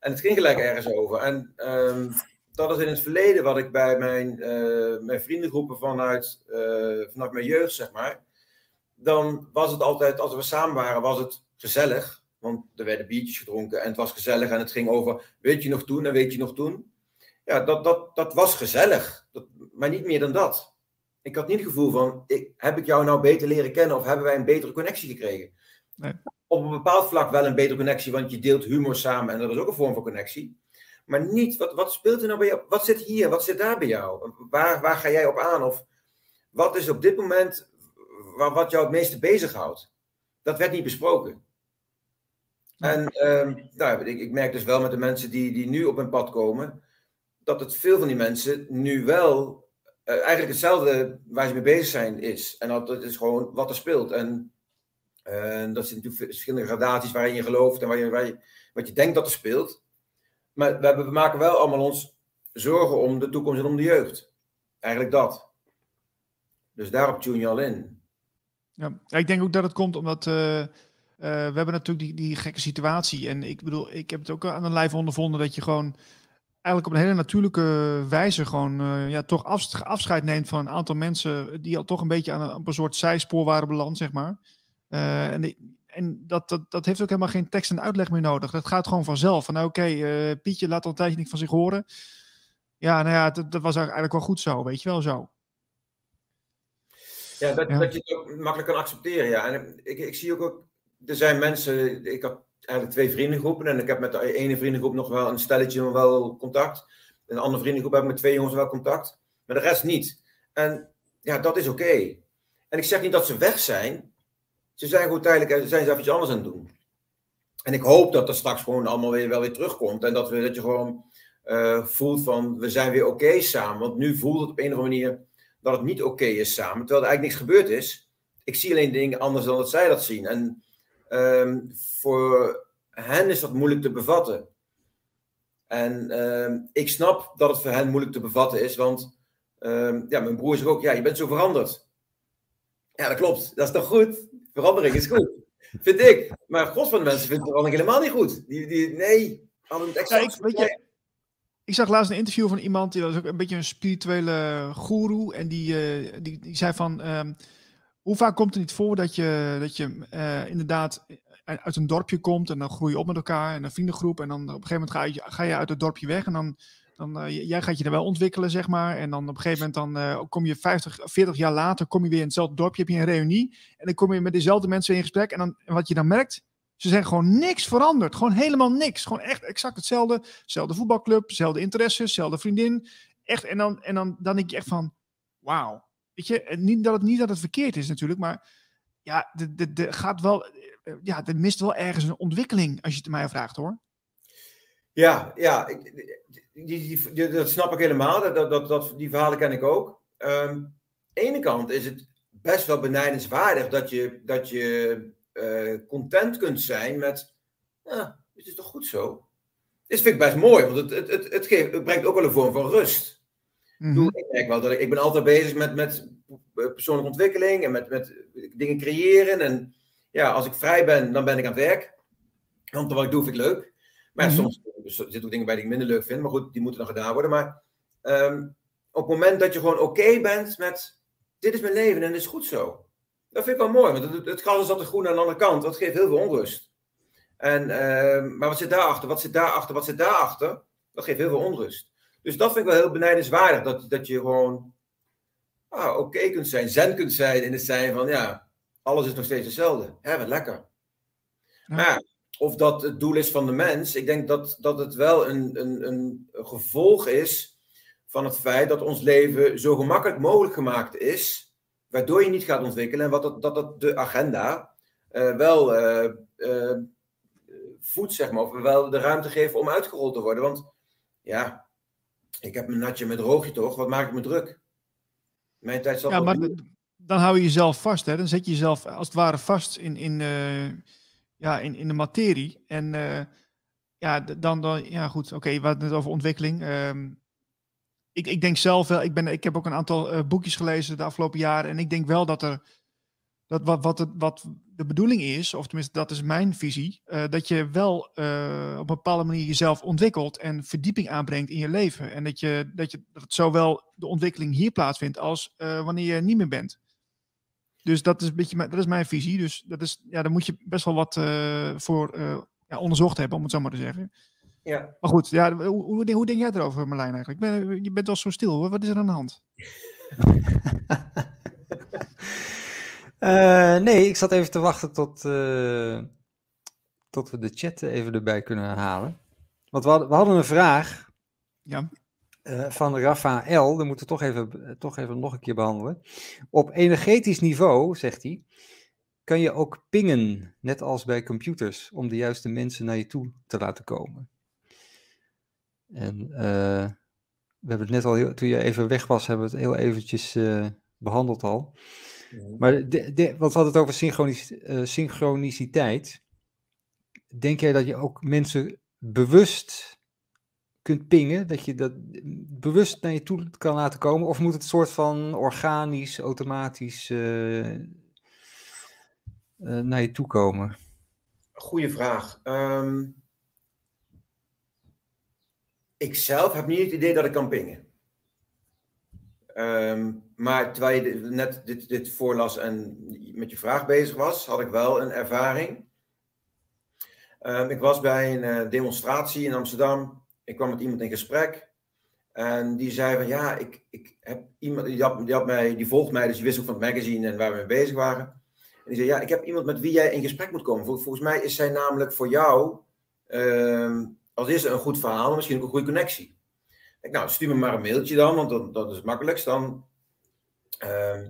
En het ging gelijk ergens over. En um, dat is in het verleden wat ik bij mijn, uh, mijn vriendengroepen vanuit, uh, vanuit mijn jeugd, zeg maar. Dan was het altijd, als we samen waren, was het gezellig. Want er werden biertjes gedronken en het was gezellig en het ging over, weet je nog toen en weet je nog toen? Ja, dat, dat, dat was gezellig, dat, maar niet meer dan dat. Ik had niet het gevoel van, ik, heb ik jou nou beter leren kennen of hebben wij een betere connectie gekregen? Nee. Op een bepaald vlak wel een betere connectie, want je deelt humor samen en dat is ook een vorm van connectie. Maar niet, wat, wat speelt er nou bij jou? Wat zit hier? Wat zit daar bij jou? Waar, waar ga jij op aan? Of wat is op dit moment waar, wat jou het meeste bezighoudt? Dat werd niet besproken. En uh, nou, ik, ik, merk dus wel met de mensen die, die nu op mijn pad komen, dat het veel van die mensen nu wel uh, eigenlijk hetzelfde waar ze mee bezig zijn is. En dat, dat is gewoon wat er speelt. En uh, dat zijn natuurlijk verschillende gradaties waarin je gelooft en waar je, waar je, wat je denkt dat er speelt. Maar we, hebben, we maken wel allemaal ons zorgen om de toekomst en om de jeugd. Eigenlijk dat. Dus daarop tune je al in. Ja, ik denk ook dat het komt omdat uh, uh, we hebben natuurlijk die, die gekke situatie. En ik bedoel, ik heb het ook aan de lijf ondervonden dat je gewoon eigenlijk op een hele natuurlijke wijze gewoon uh, ja, toch afscheid neemt van een aantal mensen die al toch een beetje aan een, een soort zijspoor waren beland, zeg maar. Uh, en, en dat, dat, dat heeft ook helemaal geen tekst en uitleg meer nodig. Dat gaat gewoon vanzelf. Van oké, okay, Pietje laat al een tijdje niet van zich horen. Ja, nou ja, dat, dat was eigenlijk wel goed zo, weet je wel zo. Ja, dat, ja. dat je het ook makkelijk kan accepteren, ja. En ik, ik zie ook, ook er zijn mensen, ik had eigenlijk twee vriendengroepen. En ik heb met de ene vriendengroep nog wel een stelletje wel contact. En de andere vriendengroep heb ik met twee jongens wel contact. Maar de rest niet. En ja, dat is oké. En ik zeg niet dat ze weg zijn. Ze zijn gewoon tijdelijk, zijn ze even iets anders aan het doen. En ik hoop dat dat straks gewoon allemaal weer, wel weer terugkomt. En dat, we, dat je gewoon uh, voelt van, we zijn weer oké samen. Want nu voelt het op een of andere manier dat het niet oké is samen. Terwijl er eigenlijk niks gebeurd is. Ik zie alleen dingen anders dan dat zij dat zien. En um, voor hen is dat moeilijk te bevatten. En uh, ik snap dat het voor hen moeilijk te bevatten is, want uh, ja, mijn broer zegt ook, ja, je bent zo veranderd. Ja, dat klopt. Dat is toch goed? Verandering is goed. Vind ik. Maar god van de mensen vinden verandering helemaal niet goed. Die, die, nee, ja, ik, weet je, ik zag laatst een interview van iemand, die was ook een beetje een spirituele goeroe. En die, uh, die, die zei van, um, hoe vaak komt het niet voor dat je, dat je uh, inderdaad uit een dorpje komt en dan groei je op met elkaar en een vriendengroep. En dan op een gegeven moment ga je, ga je uit het dorpje weg en dan, dan uh, jij gaat je er wel ontwikkelen, zeg maar. En dan op een gegeven moment dan uh, kom je 50, 40 jaar later, kom je weer in hetzelfde dorpje, heb je een reunie. En dan kom je met dezelfde mensen in gesprek. En, dan, wat je dan merkt, ze zijn gewoon niks veranderd. Gewoon helemaal niks. Gewoon echt exact hetzelfde. Zelfde voetbalclub, dezelfde interesses, dezelfde vriendin. Echt, en dan, en dan, dan denk je echt van, wauw. Weet je, niet dat, het, niet dat het verkeerd is natuurlijk, maar ja, de, de, de gaat wel, eh, ja, er mist wel ergens een ontwikkeling, als je het mij vraagt hoor. Ja, ja, die, die, die, dat snap ik helemaal. Dat, dat, dat, die verhalen ken ik ook. Um, aan de ene kant is het best wel benijdenswaardig dat je, dat je uh, content kunt zijn met, ja, het is toch goed zo? Dit vind ik best mooi, want het, het, het, het, geeft, het brengt ook wel een vorm van rust. Mm -hmm. Ik merk wel dat ik, ik ben altijd bezig met, met persoonlijke ontwikkeling en met, met dingen creëren. En ja, als ik vrij ben, dan ben ik aan het werk. Want wat ik doe, vind ik leuk. Maar mm -hmm. soms zitten ook dingen bij die ik minder leuk vind. Maar goed, die moeten dan gedaan worden. Maar um, op het moment dat je gewoon oké okay bent met... Dit is mijn leven en het is goed zo. Dat vind ik wel mooi. Want het, het gas is altijd groen aan de andere kant. Dat geeft heel veel onrust. En, uh, maar wat zit daarachter? Wat zit daarachter? Wat zit daarachter? Dat geeft heel veel onrust. Dus dat vind ik wel heel benijdenswaardig. Dat, dat je gewoon ah, oké okay kunt zijn. Zen kunt zijn in het zijn van ja alles is nog steeds hetzelfde. Hè, wat lekker. Ja. Maar of dat het doel is van de mens, ik denk dat, dat het wel een, een, een gevolg is van het feit dat ons leven zo gemakkelijk mogelijk gemaakt is, waardoor je niet gaat ontwikkelen en wat dat, dat, dat de agenda uh, wel uh, uh, voedt, zeg maar, of wel de ruimte geven om uitgerold te worden. Want ja, ik heb mijn natje met roogje toch, wat maakt me druk? Mijn tijd zal ja, maar dan hou je jezelf vast. Hè? Dan zet je jezelf als het ware vast in, in, ja, in, in de materie. En uh, ja, dan, dan, ja goed, oké, okay, we hadden het over ontwikkeling. Um, ik, ik denk zelf wel, ik, ben, ik heb ook een aantal uh, boekjes gelezen de afgelopen jaren. En ik denk wel dat er, dat wat, wat, het, wat de bedoeling is, of tenminste dat is mijn visie, dat je wel op een bepaalde manier jezelf ontwikkelt en verdieping aanbrengt in je leven. En dat, je, dat, je, dat zowel de ontwikkeling hier plaatsvindt als wanneer je niet meer bent. Dus dat is een beetje dat is mijn visie. Dus dat is, ja, daar moet je best wel wat uh, voor uh, ja, onderzocht hebben, om het zo maar te zeggen. Ja. Maar goed, ja, hoe, hoe, hoe denk jij erover, Marlijn, eigenlijk? Ben, je bent wel zo stil, hoor. Wat is er aan de hand? uh, [laughs] nee, ik zat even te wachten tot, tot we de chat even erbij kunnen halen. Want we hadden, we hadden een vraag. Ja. Uh, van Rafael, dat moeten we toch even, toch even nog een keer behandelen. Op energetisch niveau, zegt hij, kan je ook pingen, net als bij computers, om de juiste mensen naar je toe te laten komen. En uh, we hebben het net al, heel, toen je even weg was, hebben we het heel eventjes uh, behandeld al. Ja. Maar de, de, wat had het over synchronici synchroniciteit. Denk jij dat je ook mensen bewust kunt pingen, dat je dat bewust naar je toe kan laten komen? Of moet het een soort van organisch, automatisch uh, uh, naar je toe komen? Goeie vraag. Um, ik zelf heb niet het idee dat ik kan pingen. Um, maar terwijl je net dit, dit voorlas en met je vraag bezig was, had ik wel een ervaring. Um, ik was bij een uh, demonstratie in Amsterdam ik kwam met iemand in gesprek. En die zei van ja, ik, ik heb iemand, die, had, die, had mij, die volgt mij, dus die wist ook van het magazine en waar we mee bezig waren. En die zei, ja, ik heb iemand met wie jij in gesprek moet komen. volgens mij is zij namelijk voor jou ehm, als eerste een goed verhaal, misschien ook een goede connectie. Ik, nou, stuur me maar een mailtje dan, want dat, dat is het makkelijkst. Dan, uh,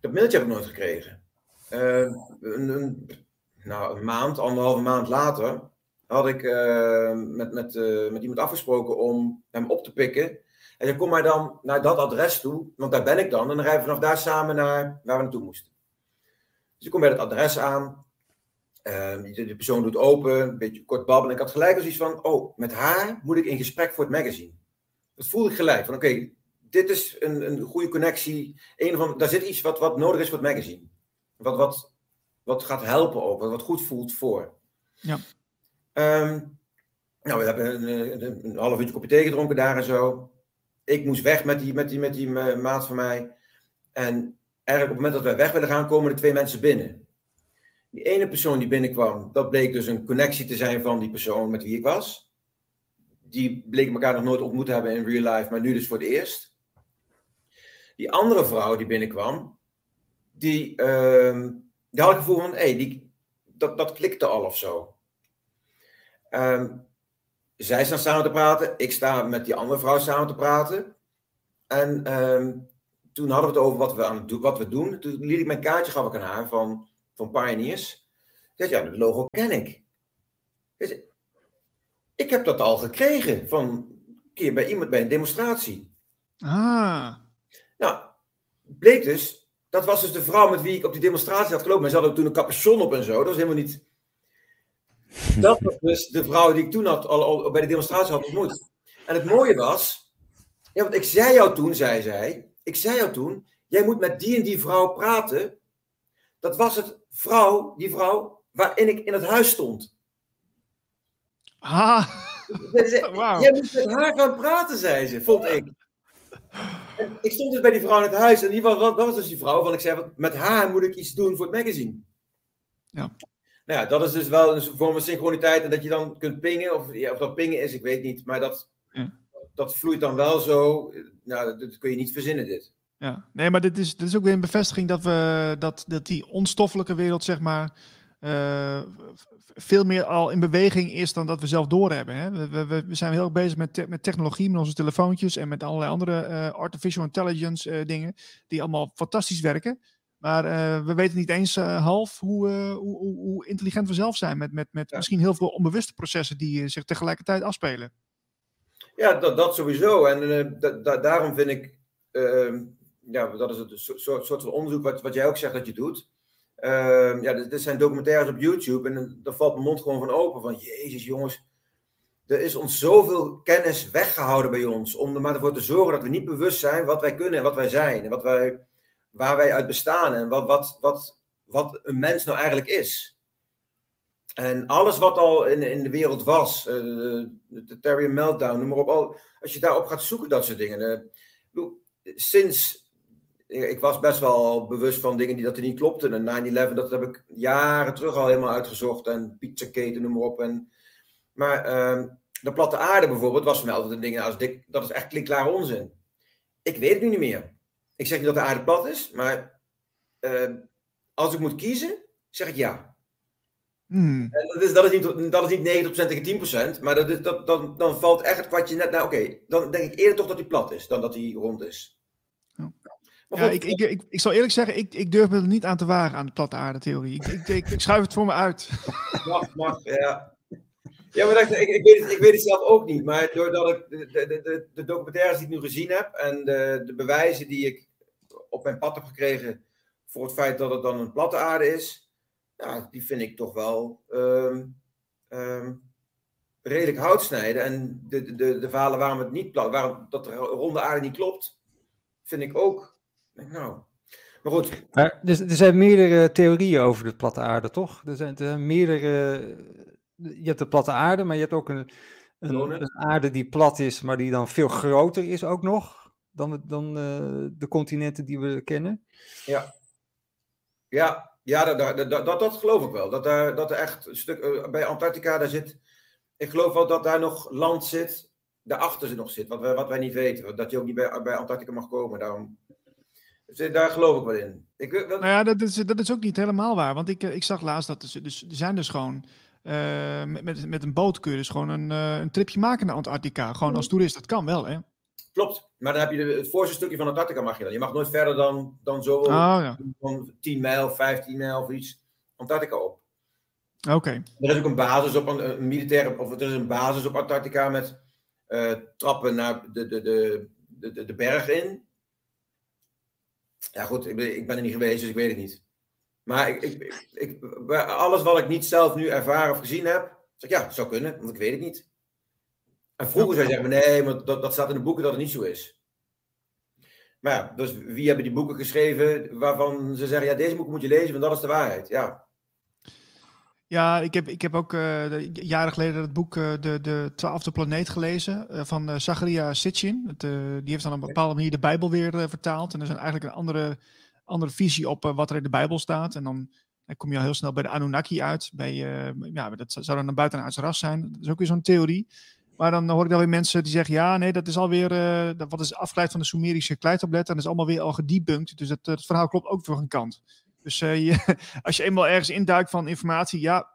dat mailtje heb ik nooit gekregen. Uh, een, een, nou, een maand, anderhalve maand later, had ik uh, met, met, uh, met iemand afgesproken om hem op te pikken. En zei, kom maar dan naar dat adres toe, want daar ben ik dan. En dan rijden we vanaf daar samen naar waar we naartoe moesten. Dus ik kom bij het adres aan. Uh, de, persoon doet open, een beetje kort babbelen. Ik had gelijk als iets van, oh, met haar moet ik in gesprek voor het magazine. Dat voelde ik gelijk. Van oké, dit is een, een goede connectie. Een van, daar zit iets wat, wat nodig is voor het magazine. Wat, wat, wat gaat helpen ook, wat, wat goed voelt voor. Ja. Um, nou, we hebben een, half uurtje kopje thee gedronken daar en zo. Ik moest weg met die, met die, met die maat van mij. En eigenlijk op het moment dat wij weg willen gaan, komen er twee mensen binnen. Die ene persoon die binnenkwam, dat bleek dus een connectie te zijn van die persoon met wie ik was die bleken elkaar nog nooit ontmoet hebben in real life, maar nu dus voor het eerst. Die andere vrouw die binnenkwam, die, uh, die had het gevoel van, hé, hey, die, dat, dat klikte al of zo. Um, zij staan samen te praten, ik sta met die andere vrouw samen te praten. En um, toen hadden we het over wat we, aan het wat we doen. Toen liet ik mijn kaartje gaf ik aan haar van, van Pioneers. Ik zei, ja, het logo ken ik. Dus ik heb dat al gekregen van een keer bij iemand bij een demonstratie. Ah. Nou, bleek dus, dat was dus de vrouw met wie ik op die demonstratie had gelopen. Maar ze had ook toen een capuchon op en zo. Dat was helemaal niet. [laughs] Dat was dus de vrouw die ik toen had, al, al bij de demonstratie had ontmoet. En het mooie was, ja, want ik zei jou toen, zei zij, ik zei jou toen, jij moet met die en die vrouw praten. Dat was het vrouw, die vrouw waarin ik in het huis stond. Ah. [laughs] Wow. Jij moet met haar gaan praten, zei ze, vond ik. En ik stond dus bij die vrouw in het huis en die was, dat was dus die vrouw van ik zei, met haar moet ik iets doen voor het magazine. Ja. Nou ja, dat is dus wel een vorm van synchroniteit en dat je dan kunt pingen, of, ja, of dat pingen is, ik weet niet, maar dat, ja. dat vloeit dan wel zo, nou, dat kun je niet verzinnen dit. Ja, nee, maar dit is, dit is ook weer een bevestiging dat we, dat, dat die onstoffelijke wereld, zeg maar, uh, veel meer al in beweging is dan dat we zelf doorhebben. Hè? We, we, we, zijn heel erg bezig met, met technologie, met onze telefoontjes en met allerlei andere uh, artificial intelligence uh, dingen, die allemaal fantastisch werken. Maar uh, we weten niet eens half hoe, hoe, hoe, hoe, intelligent we zelf zijn, met, met, met ja. misschien heel veel onbewuste processen die zich tegelijkertijd afspelen. Ja, dat, dat sowieso. En da, da, daarom vind ik, ehm, ja, dat is het soort, soort van onderzoek wat, wat jij ook zegt dat je doet. Uh, ja, dit, zijn documentaires op YouTube en dan valt mijn mond gewoon van open. Van jezus jongens, er is ons zoveel kennis weggehouden bij ons. Om er maar ervoor te zorgen dat we niet bewust zijn wat wij kunnen en wat wij zijn. En wat wij, waar wij uit bestaan en wat, wat, wat, wat een mens nou eigenlijk is. En alles wat al in, in de wereld was, uh, de, Terry Meltdown, noem maar op. Al, als je daarop gaat zoeken, dat soort dingen. Uh, sinds ik was best wel bewust van dingen die dat er niet klopten. En 9-11, dat heb ik jaren terug al helemaal uitgezocht. En Pizzagate, noem maar op. En, maar uh, de platte aarde bijvoorbeeld was voor mij altijd een ding als dik, dat is echt klinkklare onzin. Ik weet het nu niet meer. Ik zeg niet dat de aarde plat is, maar uh, als ik moet kiezen, zeg ik ja. Hmm. En dat, is, dat, is niet, dat is niet 90% tegen 10%, maar dat is, dat, dan, dan valt echt het kwartje net naar, oké, dan denk ik eerder toch dat hij plat is, dan dat hij rond is. Ja. Ja, ik, ik, ik, ik zal eerlijk zeggen, ik, ik durf me er niet aan te wagen aan de platte aarde-theorie. Ik, ik, ik, ik, schuif het voor me uit. Mag, mag, ja. Ja, maar ik, ik, weet het, ik weet het zelf ook niet. Maar doordat ik de, de, de, de documentaires die ik nu gezien heb en de, de bewijzen die ik op mijn pad heb gekregen voor het feit dat het dan een platte aarde is, ja, die vind ik toch wel um, um, redelijk hout snijden. En de, de, de verhalen waarom het niet plat, waarom dat de ronde aarde niet klopt, vind ik ook nou, maar goed. Maar er, zijn meerdere theorieën over de platte aarde, toch? Er zijn, er meerdere. Je hebt de platte aarde, maar je hebt ook een, een, een, aarde die plat is, maar die dan veel groter is ook nog dan, dan uh, de continenten die we kennen. Ja, ja, ja dat, dat, dat, dat geloof ik wel. Dat, daar, dat er echt een stuk. Uh, bij Antarctica, daar zit. Ik geloof wel dat daar nog land zit. Daarachter ze nog zit, wat wij, wat wij niet weten. Dat je ook niet bij, bij Antarctica mag komen. Daarom Dus daar geloof ik wel in. Ik, dat... Nou ja, dat is, dat is ook niet helemaal waar. Want ik, ik zag laatst dat er, dus, er zijn dus gewoon uh, met, met een boot kun je dus gewoon een, uh, een tripje maken naar Antarctica. Gewoon als toerist, dat kan wel, hè? Klopt, maar dan heb je de, het voorste stukje van Antarctica mag je dan. Je mag nooit verder dan, dan zo oh, ja. van 10 mijl, 15 mijl of iets Antarctica op. Oké. Okay. Er is ook een basis op een, een militaire, of er is een basis op Antarctica met uh, trappen naar de, de, de, de, de berg in. Ja, goed, ik ben, ik ben er niet geweest, dus ik weet het niet. Maar ik, ik, ik, alles wat ik niet zelf nu ervaren of gezien heb, zeg ik ja, zou kunnen, want ik weet het niet. En vroeger zei je zeggen, nee, maar dat, dat staat in de boeken dat het niet zo is. Maar ja, dus wie hebben die boeken geschreven waarvan ze zeggen, ja, deze boeken moet je lezen, want dat is de waarheid. Ja, ja, ik heb, ik heb ook uh, jaren geleden het boek uh, De, de Twaalfde Planeet gelezen uh, van uh, Zacharia Sitchin. Het, die heeft dan op een bepaalde manier de Bijbel weer vertaald. En er is eigenlijk een andere, andere visie op wat er in de Bijbel staat. En dan, dan kom je al heel snel bij de Anunnaki uit. Bij, ja, dat zou dan een buitenaards ras zijn. Dat is ook weer zo'n theorie. Maar dan hoor ik dan weer mensen die zeggen: ja, nee, dat is alweer. Uh, wat is afgeleid van de Sumerische kleitablet. En dat is allemaal weer al gedebunked. Dus dat, verhaal klopt ook voor een kant. Dus je, [laughs] als je eenmaal ergens induikt van informatie, ja,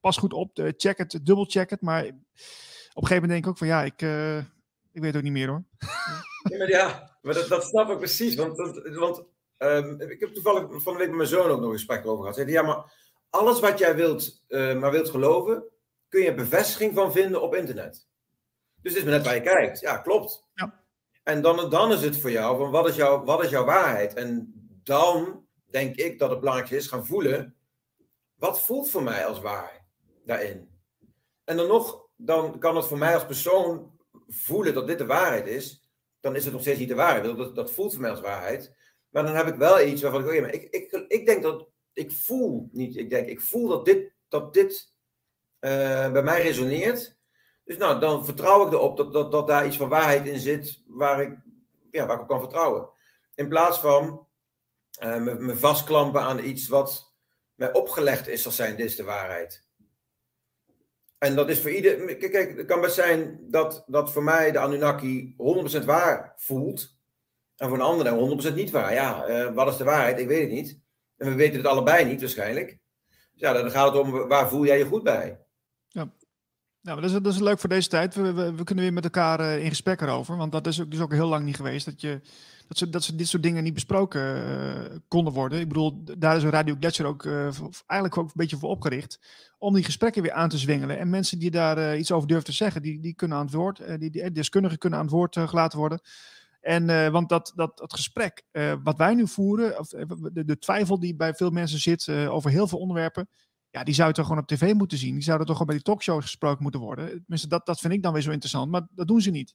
pas goed op, check het, dubbelcheck het. Maar op een gegeven moment denk ik ook van ja, ik, ik weet het ook niet meer hoor. Ja, maar, ja, dat, dat snap ik precies. Want, want um, ik heb toevallig van de week met mijn zoon ook nog een gesprek over gehad. Hij zei, ja, maar alles wat jij wilt, uh, maar wilt geloven, kun je bevestiging van vinden op internet. Dus het is maar net waar je kijkt. Ja, klopt. Ja. En dan, dan is het voor jou van wat is, jouw, wat is jouw waarheid? En dan denk ik dat het belangrijk is gaan voelen. Wat voelt voor mij als waarheid daarin? En dan nog, dan kan het voor mij als persoon voelen dat dit de waarheid is. Dan is het nog steeds niet de waarheid. Dat, dat voelt voor mij als waarheid. Maar dan heb ik wel iets waarvan ik, oh maar ik, ik, ik denk dat, ik voel niet, ik denk, ik voel dat dit, dat dit uh, bij mij resoneert. Dus nou, dan vertrouw ik erop dat, dat, dat daar iets van waarheid in zit waar ik, ja, waar ik op kan vertrouwen. In plaats van me, me, vastklampen aan iets wat mij opgelegd is als zijn, dit is de waarheid. En dat is voor ieder. Kijk, kijk het kan best zijn dat, dat voor mij de Anunnaki 100% waar voelt. En voor een ander 100% niet waar. Ja, uh, wat is de waarheid? Ik weet het niet. En we weten het allebei niet waarschijnlijk. Dus ja, dan gaat het om waar voel jij je goed bij. Ja. Nou, dat is, dat is leuk voor deze tijd. We, we, kunnen weer met elkaar uh, in gesprek erover. Want dat is ook, dus ook heel lang niet geweest. Dat je dat ze, dat ze dit soort dingen niet besproken uh, konden worden. Ik bedoel, daar is Radio Gletscher ook eigenlijk ook een beetje voor opgericht. Om die gesprekken weer aan te zwengelen. En mensen die daar iets over durven te zeggen, die, die kunnen aan het woord, die, die deskundigen kunnen aan het woord gelaten worden. En, want dat, dat, dat gesprek wat wij nu voeren, of, de, de, twijfel die bij veel mensen zit over heel veel onderwerpen, ja, die zou toch gewoon op tv moeten zien. Die zouden toch gewoon bij die talkshows gesproken moeten worden. Tenminste, dat, dat vind ik dan weer zo interessant, maar dat doen ze niet.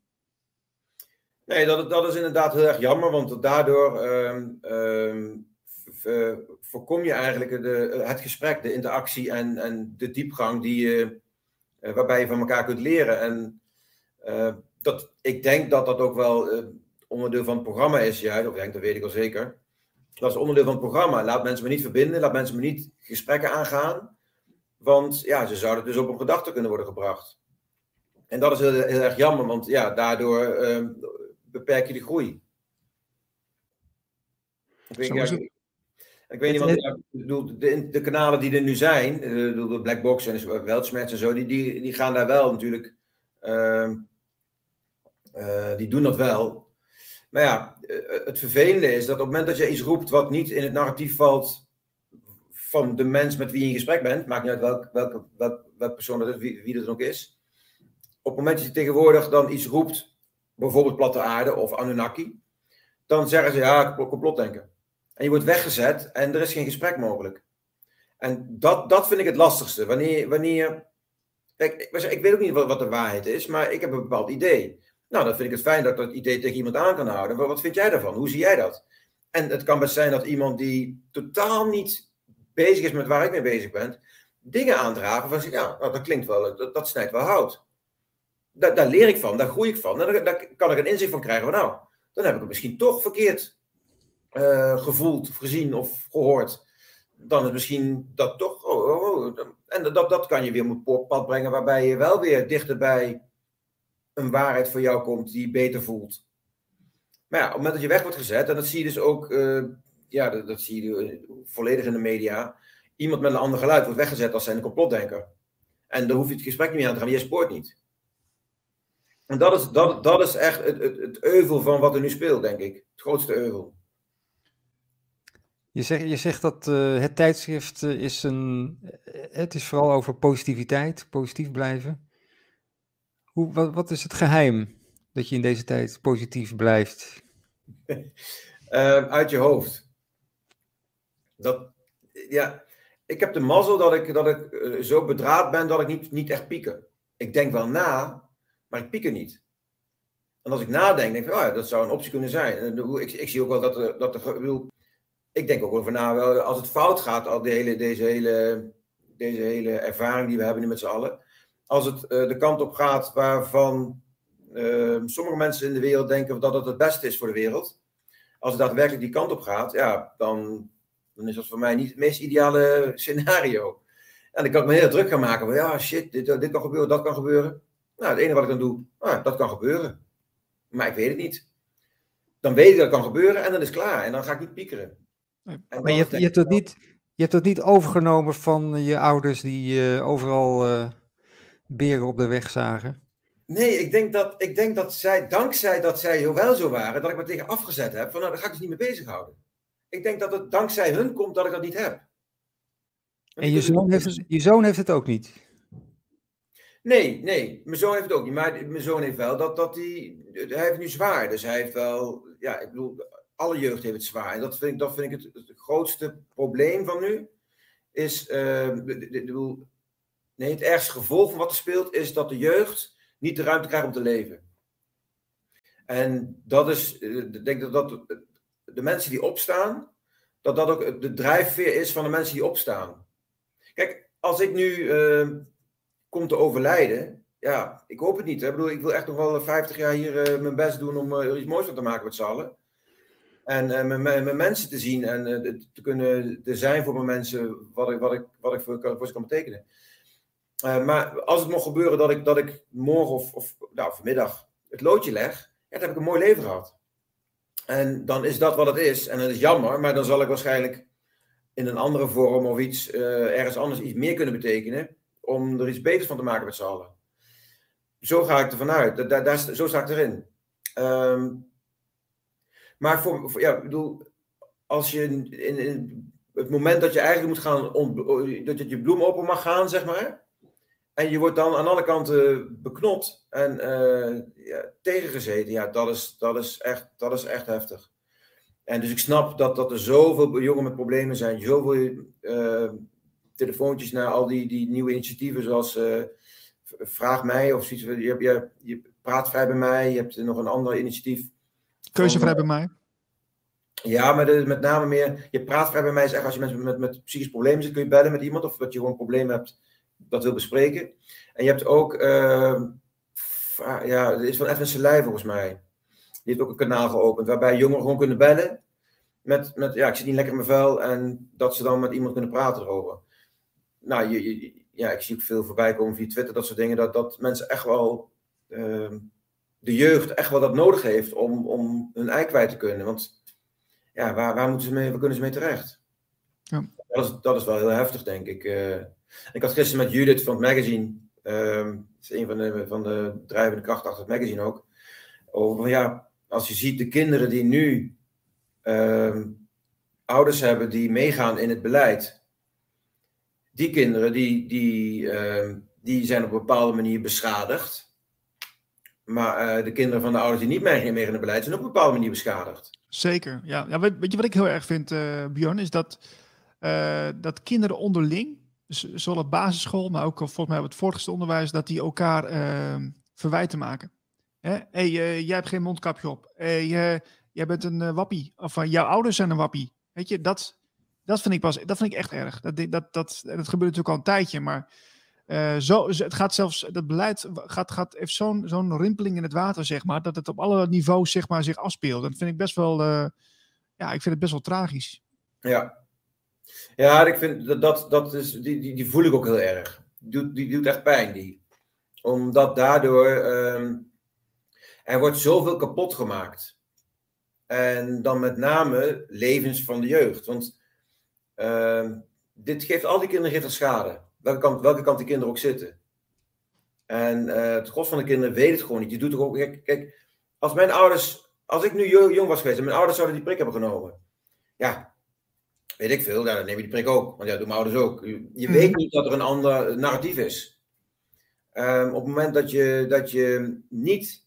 Nee, dat, dat is inderdaad heel erg jammer, want daardoor um, um, voorkom je eigenlijk de, het gesprek, de interactie en, en de diepgang die je, waarbij je van elkaar kunt leren. En dat, ik denk dat dat ook wel onderdeel van het programma is, juist, of denk, dat weet ik al zeker. Dat is onderdeel van het programma. Laat mensen me niet verbinden, laat mensen me niet gesprekken aangaan, want ja, ze zouden dus op een gedachte kunnen worden gebracht. En dat is heel, heel erg jammer, want ja, daardoor ehm, beperk je de groei. Ik weet, ja, ik, ik weet niet, de, de, kanalen die er nu zijn, eh, de, de Blackbox en Weltschmerz en zo, die, die, die gaan daar wel natuurlijk, uh, uh, die doen dat wel. Maar ja, eh, het vervelende is dat op het moment dat je iets roept wat niet in het narratief valt van de mens met wie je in gesprek bent, maakt niet uit welk, welke, welk, welke persoon dat is, wie, wie dat ook is. Op het moment dat je tegenwoordig dan iets roept bijvoorbeeld platte aarde of Anunnaki, dan zeggen ze ja, complotdenken. En je wordt weggezet en er is geen gesprek mogelijk. En dat, dat vind ik het lastigste. Wanneer, wanneer kijk, ik, weet ook niet wat, wat de waarheid is, maar ik heb een bepaald idee. Nou, dan vind ik het fijn dat dat idee tegen iemand aan kan houden. Maar wat vind jij daarvan? Hoe zie jij dat? En het kan best zijn dat iemand die totaal niet bezig is met waar ik mee bezig ben, dingen aandragen van ja, nou, dat klinkt wel, dat, dat snijdt wel hout daar, daar, leer ik van, daar groei ik van. En daar, kan ik een inzicht van krijgen van nou, dan heb ik het misschien toch verkeerd uh, gevoeld, gezien of gehoord. Dan is misschien dat toch. Oh, oh, oh, en dat, dat kan je weer op het pad brengen, waarbij je wel weer dichter bij een waarheid voor jou komt die je beter voelt. Maar ja, op het moment dat je weg wordt gezet, en dat zie je dus ook, uh, ja, dat, zie je volledig in de media. Iemand met een ander geluid wordt weggezet als zijn complotdenker. En dan hoef je het gesprek niet meer aan te gaan, jij spoort niet. En dat is, dat, dat is echt het, het, het euvel van wat er nu speelt, denk ik. Het grootste euvel. Je zegt, je zegt dat uh, het tijdschrift is een. Het is vooral over positiviteit, positief blijven. Hoe, wat, wat is het geheim dat je in deze tijd positief blijft? uh, [laughs] uit je hoofd. Dat, ja, ik heb de mazzel dat ik, dat ik zo bedraad ben dat ik niet, niet echt pieker. Ik denk wel na, maar ik pieker niet. En als ik nadenk, denk ik, oh ja, dat zou een optie kunnen zijn. En ik, ik zie ook wel dat er, dat er ik, ik denk ook over na, wel, als het fout gaat, al de hele, deze, hele, deze hele ervaring die we hebben nu met z'n allen. Als het uh, de kant op gaat waarvan uh, sommige mensen in de wereld denken dat het het beste is voor de wereld. Als het daadwerkelijk die kant op gaat, ja, dan, dan is dat voor mij niet het meest ideale scenario. En dan kan ik me heel druk gaan maken van ja, shit, dit, dit kan gebeuren, dat kan gebeuren. Nou, het enige wat ik dan doe, ah, dat kan gebeuren. Maar ik weet het niet. Dan weet ik dat het kan gebeuren en dan is het klaar. En dan ga ik niet piekeren. Maar je hebt, je, hebt het niet, je hebt het niet overgenomen van je ouders die uh, overal uh, beren op de weg zagen? Nee, ik denk, dat, ik denk dat zij, dankzij dat zij wel zo waren, dat ik me tegen afgezet heb. Van nou, daar ga ik dus niet mee bezighouden. Ik denk dat het dankzij hun komt dat ik dat niet heb. En je zoon, heeft het, je zoon heeft het ook niet? Nee, nee, mijn zoon heeft het ook niet. Maar mijn zoon heeft wel dat, dat hij, hij heeft nu zwaar. Dus hij heeft wel, ja, ik bedoel, alle jeugd heeft het zwaar. En dat vind ik, dat vind ik het, het grootste probleem van nu. Is, uh, bedoel, nee, het ergste gevolg van wat er speelt, is dat de jeugd niet de ruimte krijgt om te leven. En dat is, eh, ik denk dat, dat de mensen die opstaan, dat dat ook de drijfveer is van de mensen die opstaan. Kijk, als ik nu uh, kom te overlijden, ja, ik hoop het niet. Ik bedoel, ik wil echt nog wel 50 jaar hier mijn best doen om er iets moois van te maken met z'n. En uh, met, mensen te zien en te kunnen te zijn voor mijn mensen wat ik, wat ik, wat ik voor, voor ze kan betekenen. Uh, maar als het mocht gebeuren dat ik, dat ik morgen of, of nou, vanmiddag het loodje leg, dan heb ik een mooi leven gehad. En dan is dat wat het is. En dat is jammer, maar dan zal ik waarschijnlijk in een andere vorm of iets, ergens anders iets meer kunnen betekenen. Om er iets beters van te maken met z'n allen. Zo ga ik ervan uit. Daar, zo sta ik erin. Um, maar voor, ja, ik bedoel, als je in, in, het moment dat je eigenlijk moet gaan, dat je je bloem open mag gaan, zeg maar. En je wordt dan aan alle kanten beknot en uh, ja, tegengezeten. Ja, dat is, dat, is echt, dat is echt heftig. En dus ik snap dat, dat er zoveel jongen met problemen zijn. Zoveel uh, telefoontjes naar al die, die nieuwe initiatieven zoals uh, Vraag mij of zoiets. Je, je, je praat vrij bij mij. Je hebt nog een ander initiatief Keuzevrij bij mij? Ja, maar de, met name meer, je praat vrij bij mij is echt als je mensen met, met psychische problemen zit, kun je bellen met iemand of dat je gewoon een probleem hebt dat wil bespreken. En je hebt ook, uh, ja, er is van Edwin Selij volgens mij. Die heeft ook een kanaal geopend waarbij jongeren gewoon kunnen bellen. Met, met ja, ik zit niet lekker in mijn vuil en dat ze dan met iemand kunnen praten erover. Nou, je, je, ja, ik zie ook veel voorbij komen via Twitter, dat soort dingen, dat, dat mensen echt wel uh, de jeugd echt wel dat nodig heeft om, om hun ei kwijt te kunnen. Want ja, waar, waar, moeten ze mee, waar kunnen ze mee terecht? Ja. Dat, is, dat is wel heel heftig, denk ik. Uh, ik had gisteren met Judith van het magazine, uh, is een van de, van de drijvende krachten achter het magazine ook, over ja, als je ziet de kinderen die nu uh, ouders hebben die meegaan in het beleid, die kinderen die, die, ehm, die zijn op een bepaalde manier beschadigd. Maar uh, de kinderen van de ouders die niet meegaan in het beleid zijn op een bepaalde manier beschadigd. Zeker, ja. ja weet, je wat ik heel erg vind, uh, Bjorn, is dat, uh, dat kinderen onderling, zowel op basisschool, maar ook volgens mij op het voortgezet onderwijs, dat die elkaar ehm, verwijten maken. Hé, hey, jij hebt geen mondkapje op. Hey, jij bent een wappie. Of jouw ouders zijn een wappie. Weet je, dat, dat vind ik pas, dat vind ik echt erg. Dat, dat, dat, dat gebeurt natuurlijk al een tijdje, maar zo, het gaat zelfs, dat beleid gaat, gaat, heeft zo'n zo'n rimpeling in het water, zeg maar, dat het op alle niveaus zeg maar, zich afspeelt. Dat vind ik best wel, ja, ik vind het best wel tragisch. Ja, ja ik vind dat, dat, dat is, die, die, die voel ik ook heel erg. Die doet, die doet echt pijn, die. Omdat daardoor, um, er wordt zoveel kapot gemaakt. En dan met name levens van de jeugd. Want ehm, dit geeft al die kinderen geeft schade. Welke kant, welke kant die kinderen ook zitten. En uh, het gros van de kinderen weet het gewoon niet. Je doet toch ook. Kijk, kijk, als mijn ouders. Als ik nu jong was geweest mijn ouders zouden die prik hebben genomen. Ja, weet ik veel. dan neem je die prik ook. Want ja, doen mijn ouders ook. Je, weet mhm. niet dat er een ander narratief is. Um, op het moment dat je, dat je niet.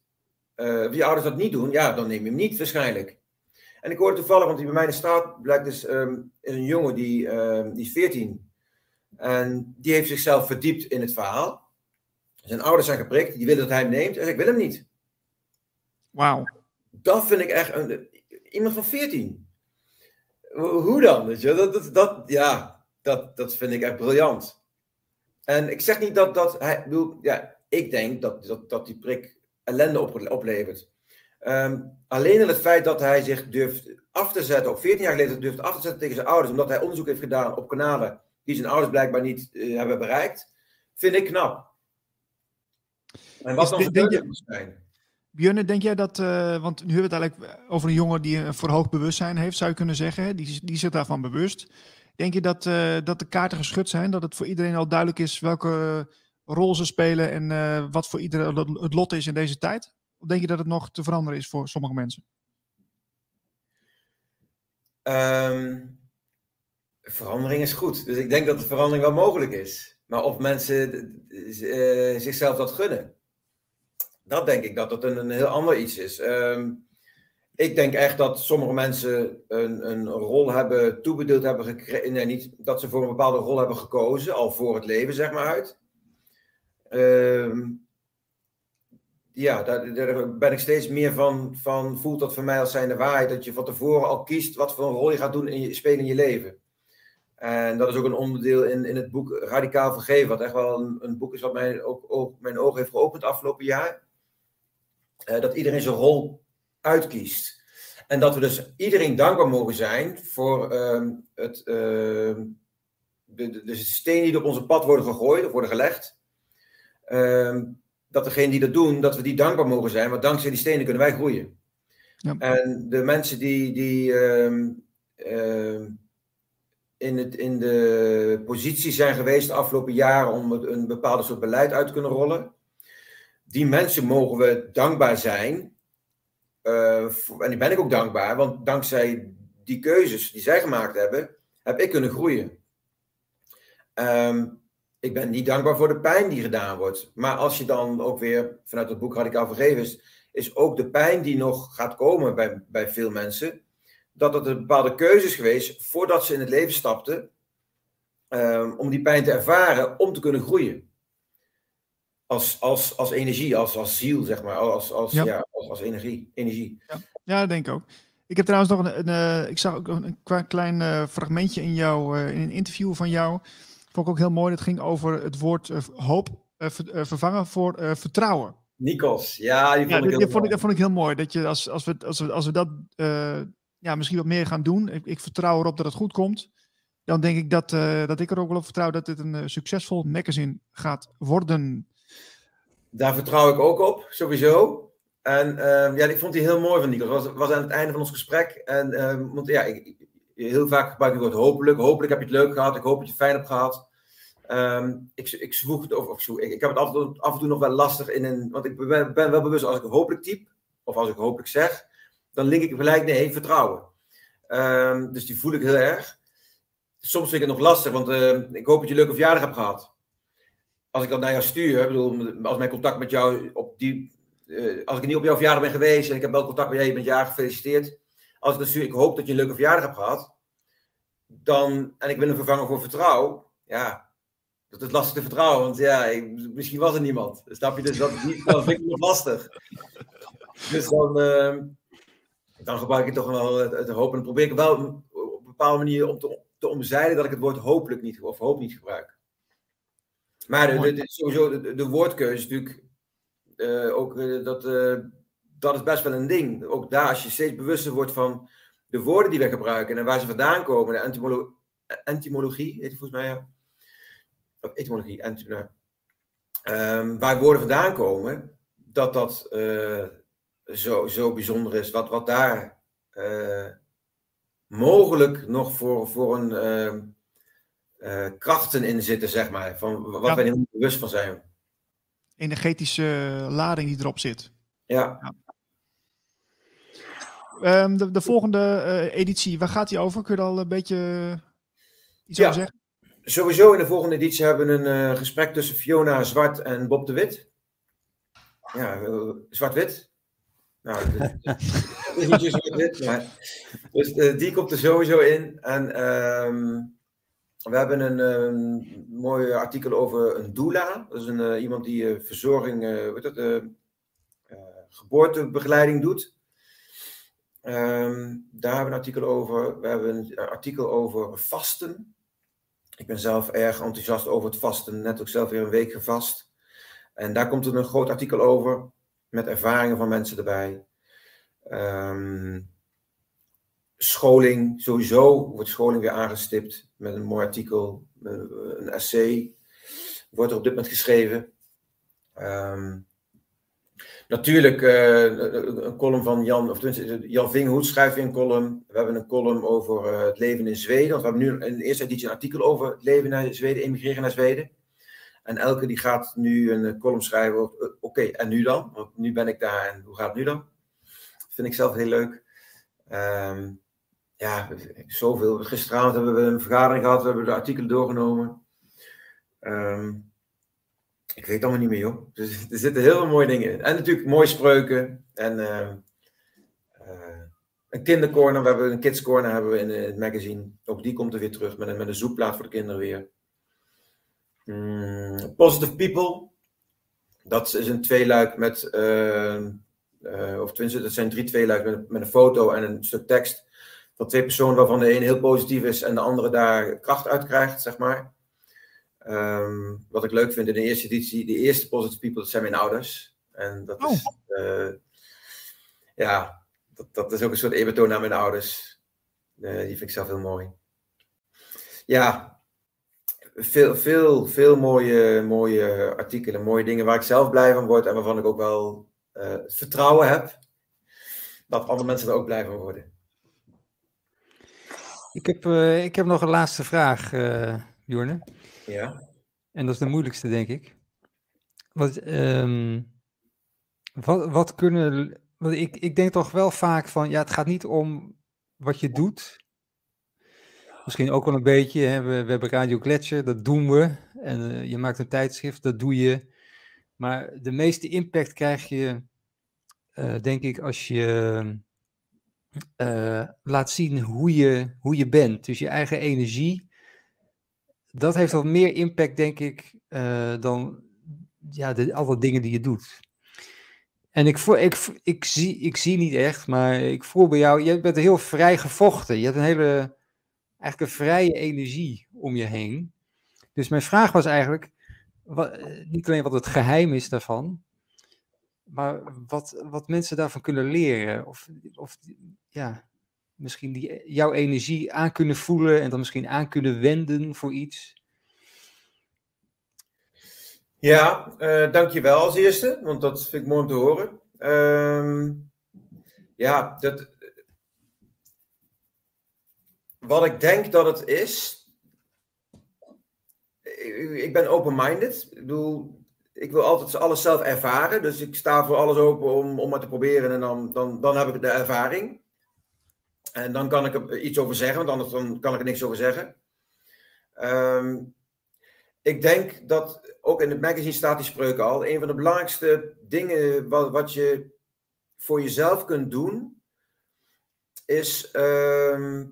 Uh, je ouders dat niet doen, ja, dan neem je hem niet waarschijnlijk. En ik hoorde toevallig, want die bij mij in de straat blijkt dus um, is een jongen die, um, die is 14. En die heeft zichzelf verdiept in het verhaal. Zijn ouders zijn geprikt, die willen dat hij hem neemt. En ik wil hem niet. Wauw. Dat vind ik echt een, iemand van 14. Hoe dan? Weet je? Dat, dat, dat, ja, dat, dat vind ik echt briljant. En ik zeg niet dat, dat hij. Bedoel, ja, ik denk dat, dat, dat die prik ellende op, oplevert. Um, alleen het feit dat hij zich durft af te zetten, op 14 jaar geleden durft af te zetten tegen zijn ouders, omdat hij onderzoek heeft gedaan op kanalen die zijn ouders blijkbaar niet uh, hebben bereikt, vind ik knap. En wat dan denk je, zijn? Björn, denk jij dat, uh, want nu hebben we het eigenlijk over een jongen die een verhoogd bewustzijn heeft, zou je kunnen zeggen, die, die zich daarvan bewust. Denk je dat, uh, dat de kaarten geschud zijn, dat het voor iedereen al duidelijk is welke rol ze spelen en uh, wat voor iedereen het lot is in deze tijd? Of denk je dat het nog te veranderen is voor sommige mensen? Um, verandering is goed. Dus ik denk dat de verandering wel mogelijk is. Maar of mensen zichzelf dat gunnen, dat denk ik dat het een, een heel ander iets is. Um, ik denk echt dat sommige mensen een, een rol hebben toebedeeld hebben gekregen. Nee, niet dat ze voor een bepaalde rol hebben gekozen, al voor het leven, zeg maar uit. Um, ja, daar, daar, ben ik steeds meer van, van. Voelt dat voor mij als zijnde waarheid. Dat je van tevoren al kiest wat voor een rol je gaat doen in je, spelen in je leven. En dat is ook een onderdeel in, in het boek Radicaal Vergeven. Wat echt wel een, een boek is wat mij ook, ook mijn ogen heeft geopend afgelopen jaar. Uh, dat iedereen zijn rol uitkiest. En dat we dus iedereen dankbaar mogen zijn voor uh, het, uh, de, de, de stenen die op onze pad worden gegooid of worden gelegd. Ehm, dat degenen die dat doen, dat we die dankbaar mogen zijn, want dankzij die stenen kunnen wij groeien. Ja. En de mensen die, die in, het, in de positie zijn geweest de afgelopen jaren om een bepaalde soort beleid uit te kunnen rollen, die mensen mogen we dankbaar zijn uh, en die ben ik ook dankbaar, want dankzij die keuzes die zij gemaakt hebben, heb ik kunnen groeien. Um, ik ben niet dankbaar voor de pijn die gedaan wordt. Maar als je dan ook weer vanuit het boek Radicaal Vergeven is, is ook de pijn die nog gaat komen bij, bij veel mensen, dat het een bepaalde keuze is geweest voordat ze in het leven stapten, um, om die pijn te ervaren, om te kunnen groeien als, als, als energie, als, als ziel, zeg maar. Als, als, ja. ja als, als, energie. energie. Ja. ja, dat denk ik ook. Ik heb trouwens nog een, een uh, ik zag ook een, een klein uh, fragmentje in jou, uh, in een interview van jou. Vond ik ook heel mooi. Dat ging over het woord hoop ver, vervangen voor vertrouwen. Nikos, ja, die vond, ja, ik, heel die vond ik, dat vond ik heel mooi. Dat je als, als, we, als, we, als we dat ja, misschien wat meer gaan doen. Ik, ik, vertrouw erop dat het goed komt. Dan denk ik dat, dat ik er ook wel op vertrouw dat dit een succesvol magazine gaat worden. Daar vertrouw ik ook op, sowieso. En uh, ja, ik vond die heel mooi van Nico. Was, was aan het einde van ons gesprek. En uh, want ja, ik, heel vaak gebruik ik het woord hopelijk. Hopelijk heb je het leuk gehad. Ik hoop dat je het fijn hebt gehad. Um, ik, ik het of, ik, heb het af en, toe, af nog wel lastig in een. Want ik ben, wel bewust als ik hopelijk typ, of als ik hopelijk zeg, dan link ik gelijk nee, vertrouwen. Dus die voel ik heel erg. Soms vind ik het nog lastig, want ik hoop dat je een leuke verjaardag hebt gehad als ik dat naar jou stuur, bedoel, als mijn contact met jou op die. Uh, als ik niet op jouw verjaardag ben geweest en ik heb wel contact met jou, je bent jaar gefeliciteerd. Als ik dat stuur, ik hoop dat je een leuke verjaardag hebt gehad. Dan, en ik wil een vervanger voor vertrouwen. Ja, dat is lastig te vertrouwen, want ja, misschien was er niemand. Snap je? Dus dat, dat vind ik nog lastig. Dus dan, uh, dan gebruik ik toch wel het, het hoop. En dan probeer ik wel op een bepaalde manier om te, te omzeilen dat ik het woord hopelijk niet, of hoop niet gebruik. Maar de, de, sowieso, de, de woordkeuze is natuurlijk uh, ook uh, dat, uh, dat is best wel een ding. Ook daar, als je steeds bewuster wordt van de woorden die we gebruiken en waar ze vandaan komen, de entomolo entomologie, heet het volgens mij, ja. Of etymologie, entomologie. Um, waar woorden vandaan komen, dat dat zo, zo bijzonder is, wat, wat daar eh, mogelijk nog voor, voor een eh, krachten in zitten, zeg maar. Van wat Ja. wij niet bewust van zijn. Energetische lading die erop zit. Ja, Ehm, de, de volgende eh, editie, waar gaat die over? Kun je al een beetje eh, iets Ja. over zeggen? sowieso in de volgende editie hebben we een gesprek tussen Fiona Zwart en Bob de Wit. Ja, zwart-wit. Nou, [laughs] het is- niet zo zwart-wit, maar. Dus die komt er sowieso in. En ehm, we hebben een ehm, mooi artikel over een doula. Dat is een, eh, iemand die eh, verzorging, eh, geboortebegeleiding doet. Ehm, daar hebben we een artikel over. We hebben een artikel over vasten. Ik ben zelf erg enthousiast over het vasten. Net ook zelf weer een week gevast. En daar komt er een groot artikel over. Met ervaringen van mensen erbij. Ehm, scholing, sowieso wordt scholing weer aangestipt. Met een mooi artikel. met Een essay. Wordt er op dit moment geschreven. Ehm, Natuurlijk, eh, een column van Jan, of tenminste, Jan Vinghoed schrijft weer een column. We hebben een column over eh, het leven in Zweden. Want we hebben nu in de eerste editie een artikel over het leven naar Zweden, emigreren naar Zweden. En elke die gaat nu een eh, column schrijven over, eh, oké, en nu dan? Want nu ben ik daar en hoe gaat het nu dan? Vind ik zelf heel leuk. Ehm, ja, zoveel. Gisteravond hebben we een vergadering gehad, we hebben de artikelen doorgenomen. Ehm, ik weet het allemaal niet meer, joh. Dus [laughs] er zitten heel veel mooie dingen in. En natuurlijk mooie spreuken. En eh, een kindercorner. We hebben een kids corner hebben we in eh, het magazine. Ook die komt er weer terug met een, met een zoekplaat voor de kinderen weer. Mm, Positive People. Dat is een tweeluik met... ehm, eh, of tenminste, dat zijn drie tweeluik met, met een foto en een stuk tekst. Van twee personen waarvan de ene heel positief is en de andere daar kracht uit krijgt, zeg maar. Ehm, wat ik leuk vind in de eerste editie, de eerste Positive People, dat zijn mijn ouders. En dat Oh. is, eh, ja, dat, dat is ook een soort eerbetoon aan mijn ouders. Eh, die vind ik zelf heel mooi. Ja, veel, veel, veel mooie, mooie artikelen, mooie dingen waar ik zelf blij van word en waarvan ik ook wel eh, vertrouwen heb dat andere mensen er ook blij van worden. Ik heb, eh, ik heb nog een laatste vraag, eh Jorne. Ja, En dat is de moeilijkste, denk ik. Wat, ehm, wat, wat kunnen. Want ik, ik denk toch wel vaak van. Ja, het gaat niet om wat je doet. Misschien ook wel een beetje. Hè? We, we hebben Radio Gletscher, dat doen we. En eh, je maakt een tijdschrift, dat doe je. Maar de meeste impact krijg je, denk ik, als je eh, laat zien hoe je, hoe je bent. Dus je eigen energie dat heeft wel meer impact, denk ik, eh, dan ja, de, alle dingen die je doet. En ik, voel, ik, ik, zie, ik zie niet echt, maar ik voel bij jou, je bent heel vrij gevochten. Je hebt een hele, eigenlijk een vrije energie om je heen. Dus mijn vraag was eigenlijk, wat, eh, niet alleen wat het geheim is daarvan, maar wat, wat mensen daarvan kunnen leren. Of, of ja, misschien die, jouw energie aan kunnen voelen en dan misschien aan kunnen wenden voor iets. ja eh dankjewel als eerste, want dat vind ik mooi om te horen. Ehm, ja, dat, wat ik denk dat het is. Ik ben open-minded. Ik bedoel, ik wil altijd alles zelf ervaren. Dus ik sta voor alles open om, om het te proberen. En dan, dan, dan heb ik de ervaring. En dan kan ik er iets over zeggen, want anders dan kan ik er niks over zeggen. Ehm, ik denk dat, ook in het magazine staat die spreuk al, een van de belangrijkste dingen wat, wat je voor jezelf kunt doen, is, ehm,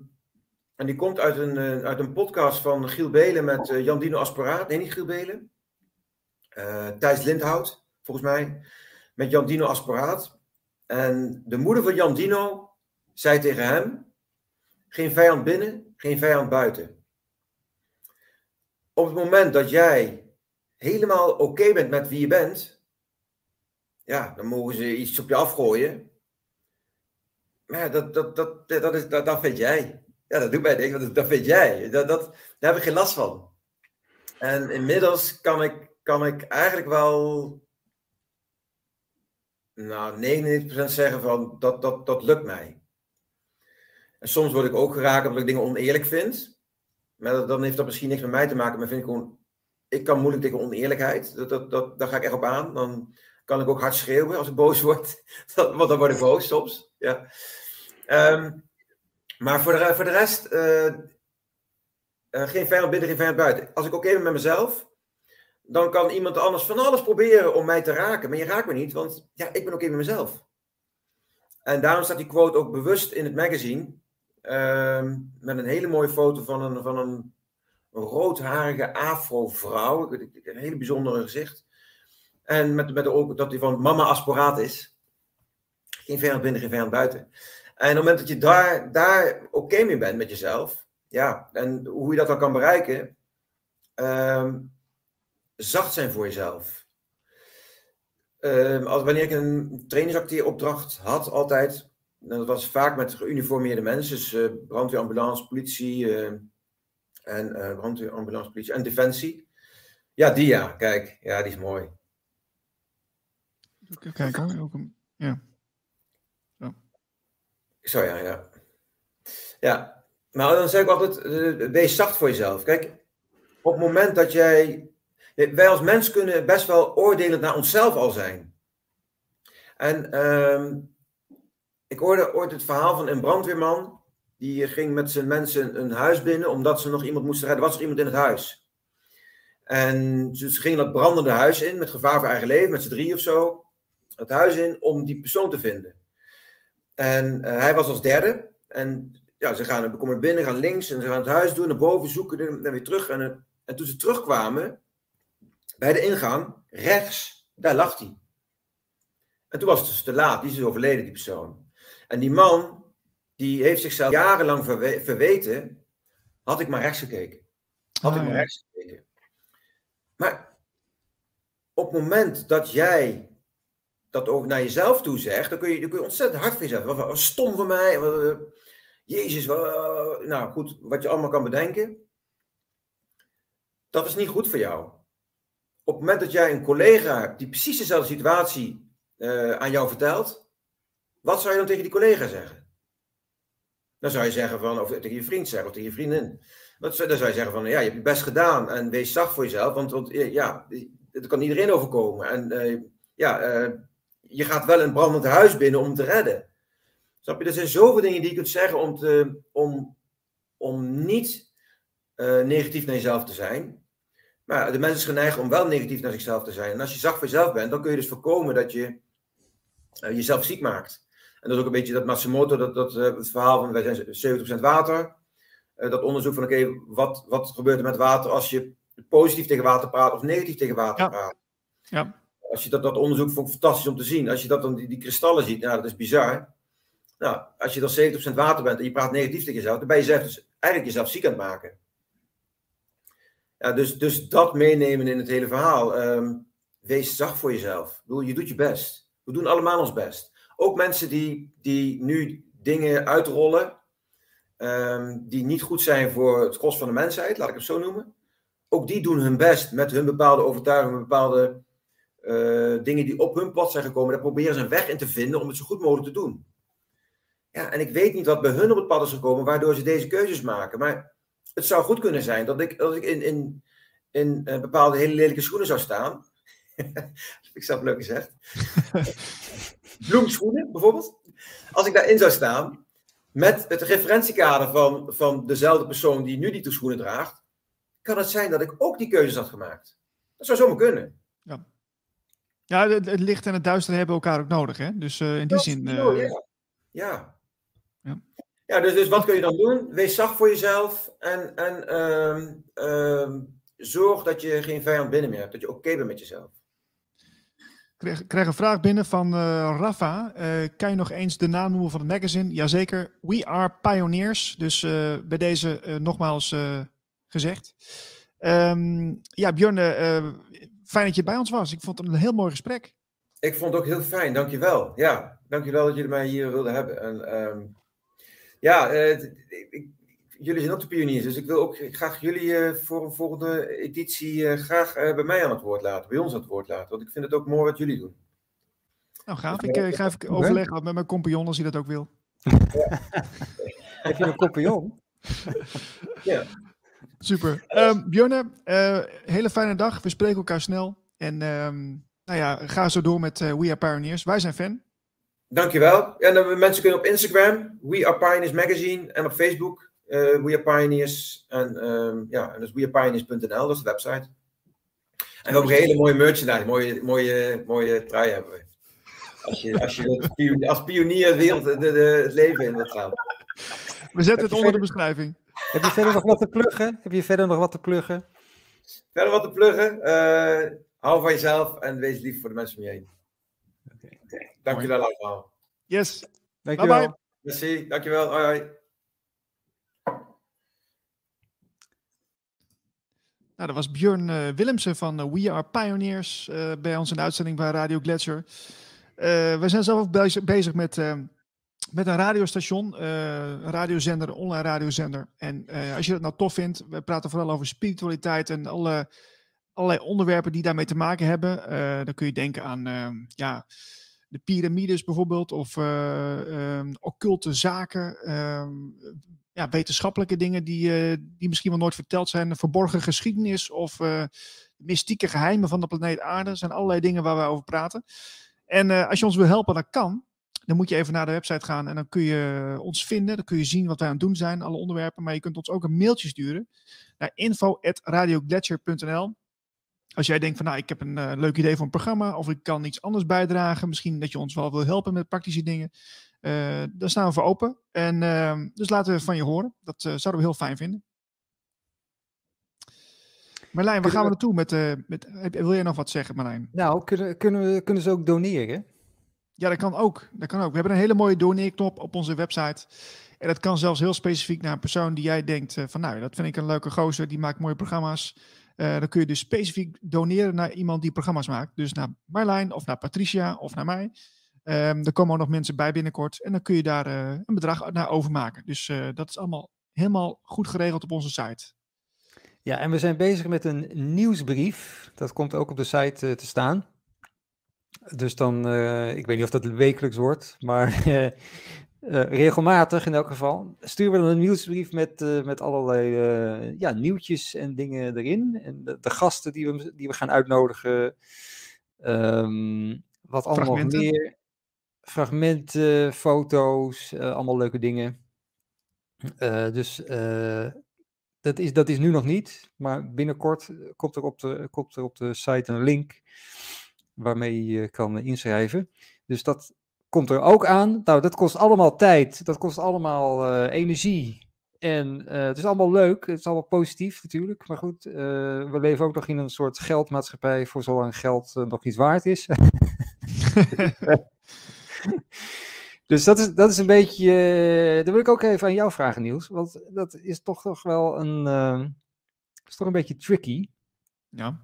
en die komt uit een, eh, uit een podcast van Giel Belen met eh, Jan Dino Asperaat, nee niet Giel Belen, Eh, Thijs Lindhout, volgens mij, met Jan Dino Asperaat. En de moeder van Jan Dino zei tegen hem, geen vijand binnen, geen vijand buiten. Op het moment dat jij helemaal oké bent met wie je bent, ja, dan mogen ze iets op je afgooien. Maar dat, dat, dat, dat, is, dat, dat vind jij. Ja, dat doet mij niks, dat vind jij. Dat, dat, daar heb ik geen last van. En inmiddels kan ik, kan ik eigenlijk wel nou, 99% zeggen van dat, dat, dat lukt mij. En soms word ik ook geraakt omdat ik dingen oneerlijk vind. Maar dan heeft dat misschien niks met mij te maken. Maar vind ik gewoon, ik kan moeilijk tegen oneerlijkheid. Dat, dat, dat, daar ga ik echt op aan. Dan kan ik ook hard schreeuwen als ik boos word. [laughs] Want dan word ik boos soms. Ja. Ehm, maar voor de, voor de rest, uh, uh, geen vijand binnen, geen vijand buiten. Als ik oké okay ben met mezelf, dan kan iemand anders van alles proberen om mij te raken. Maar je raakt me niet, want ja, ik ben oké met mezelf. En daarom staat die quote ook bewust in het magazine. Ehm, met een hele mooie foto van een, van een roodharige afro-vrouw. Een hele bijzondere gezicht. En met, met ook dat hij van mama asporaat is. Geen vijand binnen, geen vijand buiten. En op het moment dat je daar, daar oké mee bent met jezelf. Ja, en hoe je dat dan kan bereiken. Um, zacht zijn voor jezelf. Um, als, wanneer ik een trainingsacteeropdracht had, altijd. Dat was vaak met geuniformeerde mensen. Dus uh, brandweer, ambulance, politie. Uh, en uh, brandweer, ambulance, politie en defensie. Ja, die ja. Kijk, ja, die is mooi. Kijk hoor, ook een, ja. Zo. Zo ja, ja. Ja, maar dan zeg ik altijd, wees zacht voor jezelf. Kijk, op het moment dat jij... Wij als mens kunnen best wel oordelend naar onszelf al zijn. En uh, ik hoorde ooit het verhaal van een brandweerman. Die ging met zijn mensen een huis binnen, omdat ze nog iemand moesten redden. Er was er iemand in het huis. En ze gingen dat brandende huis in, met gevaar voor eigen leven, met z'n drie of zo het huis in om die persoon te vinden. En uh, hij was als derde. En ja, ze gaan, komen binnen, gaan links en ze gaan het huis doen, naar boven zoeken en weer terug. En, uh, en toen ze terugkwamen, bij de ingang, rechts, daar lag hij. En toen was het dus te laat, die is dus overleden, die persoon. En die man, die heeft zichzelf jarenlang verwe verweten, had ik maar rechts gekeken. Had ah, ik maar ja. rechts gekeken. Maar op het moment dat jij dat ook naar jezelf toe zegt, dan kun je, dan kun je ontzettend hard voor jezelf. Wat, wat stom van mij. Wat, Jezus, wat, nou goed, wat je allemaal kan bedenken. Dat is niet goed voor jou. Op het moment dat jij een collega hebt die precies dezelfde situatie uh, aan jou vertelt, wat zou je dan tegen die collega zeggen? Dan zou je zeggen van, of tegen je vriend zeggen, of tegen je vriendin. Dan zou je zeggen van, ja, je hebt je best gedaan en wees zacht voor jezelf, want, want ja, dat kan iedereen overkomen. En uh, ja, je gaat wel een brandend huis binnen om te redden. Snap je? Er zijn zoveel dingen die je kunt zeggen om, te, om, om niet negatief naar jezelf te zijn. Maar de mens is geneigd om wel negatief naar zichzelf te zijn. En als je zacht voor jezelf bent, dan kun je dus voorkomen dat je uh, jezelf ziek maakt. En dat is ook een beetje dat Matsumoto, dat, dat, uh, het verhaal van wij zijn 70% water. dat onderzoek van oké, okay, wat, wat gebeurt er met water als je positief tegen water praat of negatief tegen water ja. praat. Ja als je dat, dat onderzoek vond ik fantastisch om te zien. Als je dat dan die, die kristallen ziet, nou, dat is bizar. Nou, als je dan 70% water bent en je praat negatief tegen jezelf, dan ben je zelf dus eigenlijk jezelf ziek aan het maken. Ja, dus, dus dat meenemen in het hele verhaal. Um, wees zacht voor jezelf. Je doet je best. We doen allemaal ons best. Ook mensen die, die nu dingen uitrollen, um, die niet goed zijn voor het kost van de mensheid, laat ik het zo noemen. Ook die doen hun best met hun bepaalde overtuigingen, bepaalde uh, dingen die op hun pad zijn gekomen, daar proberen ze een weg in te vinden om het zo goed mogelijk te doen. Ja, en ik weet niet wat bij hun op het pad is gekomen, waardoor ze deze keuzes maken. Maar het zou goed kunnen zijn dat ik, dat ik in, in, in uh, bepaalde hele lelijke schoenen zou staan. [laughs] ik snap leuk gezegd. [laughs] Bloemschoenen bijvoorbeeld. Als ik daarin zou staan, met het referentiekader van, van dezelfde persoon die nu die schoenen draagt, kan het zijn dat ik ook die keuzes had gemaakt. Dat zou zomaar kunnen. Ja. Ja, het, het, licht en het duister hebben elkaar ook nodig, hè? Dus uh, in die zin. Uh... ja. ja. Ja. Ja dus, dus wat kun je dan doen? Wees zacht voor jezelf en, en um, um, zorg dat je geen vijand binnen meer hebt. Dat je oké okay bent met jezelf. Ik krijg een vraag binnen van uh, Rafa. kan je nog eens de naam noemen van het magazine? Jazeker. We are pioneers. Dus bij deze nogmaals gezegd. Um, ja, Björn, Fijn dat je bij ons was. Ik vond het een heel mooi gesprek. Ik vond het ook heel fijn, dankjewel. Ja, dankjewel dat jullie mij hier wilden hebben. En, um, ja, uh, ik, jullie zijn ook de pioniers, dus ik wil ook graag jullie uh, voor een volgende editie uh, graag bij mij aan het woord laten, bij ons aan het woord laten. Want ik vind het ook mooi wat jullie doen. Nou, gaaf. Ik, ik ga even overleggen met mijn compagnon als hij dat ook wil. Ja. [laughs] Heb je een kopje [laughs] ja. Super. Um, Björne, uh, hele fijne dag. We spreken elkaar snel. En um, nou ja, ga zo door met uh, We Are Pioneers. Wij zijn fan. Dankjewel. En dan mensen kunnen op Instagram, We Are Pioneers Magazine. En op Facebook, uh, We Are Pioneers. En um, ja, en dat is wearepioneers.nl, dat is de website. En we hebben ook een hele mooie merchandise, mooie, mooie, mooie trui hebben we. Als je, als je als pionier wereld, de, de, het leven in wilt gaan. We zetten het onder de beschrijving. Heb je verder nog wat te pluggen? Heb je verder nog wat te pluggen? Verder wat te pluggen? Uh, hou van jezelf en wees lief voor de mensen om je heen. Okay. Okay. Dankjewel allemaal. Yes. Dankjewel. Bye bye. Merci. Dankjewel. Hoi hoi. Nou, dat was Björn uh, Willemsen van uh, We Are Pioneers uh, bij ons in de uitzending bij Radio Gletscher. we zijn zelf ook bezig, bezig met met een radiostation, uh, een radiozender, een online radiozender. En uh, als je dat nou tof vindt, we praten vooral over spiritualiteit en alle, allerlei onderwerpen die daarmee te maken hebben. Uh, dan kun je denken aan ja, de piramides bijvoorbeeld, of um, occulte zaken, ehm, ja, wetenschappelijke dingen die, die misschien wel nooit verteld zijn, verborgen geschiedenis of mystieke geheimen van de planeet Aarde. Dat zijn allerlei dingen waar we over praten. En als je ons wil helpen, dan kan. Dan moet je even naar de website gaan en dan kun je ons vinden. Dan kun je zien wat wij aan het doen zijn, alle onderwerpen. Maar je kunt ons ook een mailtje sturen naar info.radioglacier.nl als jij denkt van nou, ik heb een uh, leuk idee voor een programma of ik kan iets anders bijdragen, misschien dat je ons wel wil helpen met praktische dingen, uh, daar staan we voor open. En uh, dus laten we van je horen. Dat uh, zouden we heel fijn vinden. Marlijn, waar gaan we naartoe? Met, met, wil jij nog wat zeggen, Marlijn? Nou, kunnen, kunnen, we, kunnen ze ook doneren? Ja, dat kan ook. Dat kan ook. We hebben een hele mooie doneerknop op onze website. En dat kan zelfs heel specifiek naar een persoon die jij denkt van nou, dat vind ik een leuke gozer, die maakt mooie programma's. Uh, dan kun je dus specifiek doneren naar iemand die programma's maakt. Dus naar Marlijn of naar Patricia of naar mij. Um, er komen ook nog mensen bij binnenkort. En dan kun je daar uh, een bedrag naar overmaken. Dus uh, dat is allemaal helemaal goed geregeld op onze site. Ja, en we zijn bezig met een nieuwsbrief. Dat komt ook op de site te staan. Dus dan, ik weet niet of dat wekelijks wordt, maar [laughs] uh, uh, regelmatig in elk geval. Sturen we dan een nieuwsbrief met, met allerlei ja, nieuwtjes en dingen erin. En de, de, gasten die we, die we gaan uitnodigen. Um, wat allemaal meer. Fragmenten, foto's, allemaal leuke dingen. dus dat, is, dat is nu nog niet, maar binnenkort komt er op de, komt er op de site een link waarmee je kan inschrijven. Dus dat komt er ook aan. Nou, dat kost allemaal tijd, dat kost allemaal uh, energie. En uh, het is allemaal leuk, het is allemaal positief natuurlijk. Maar goed, uh, we leven ook nog in een soort geldmaatschappij voor zolang geld nog iets waard is. [laughs] dus dat is, dat is een beetje. Daar wil ik ook even aan jou vragen, Niels. Want dat is toch, toch wel een. Is toch een beetje tricky. Ja.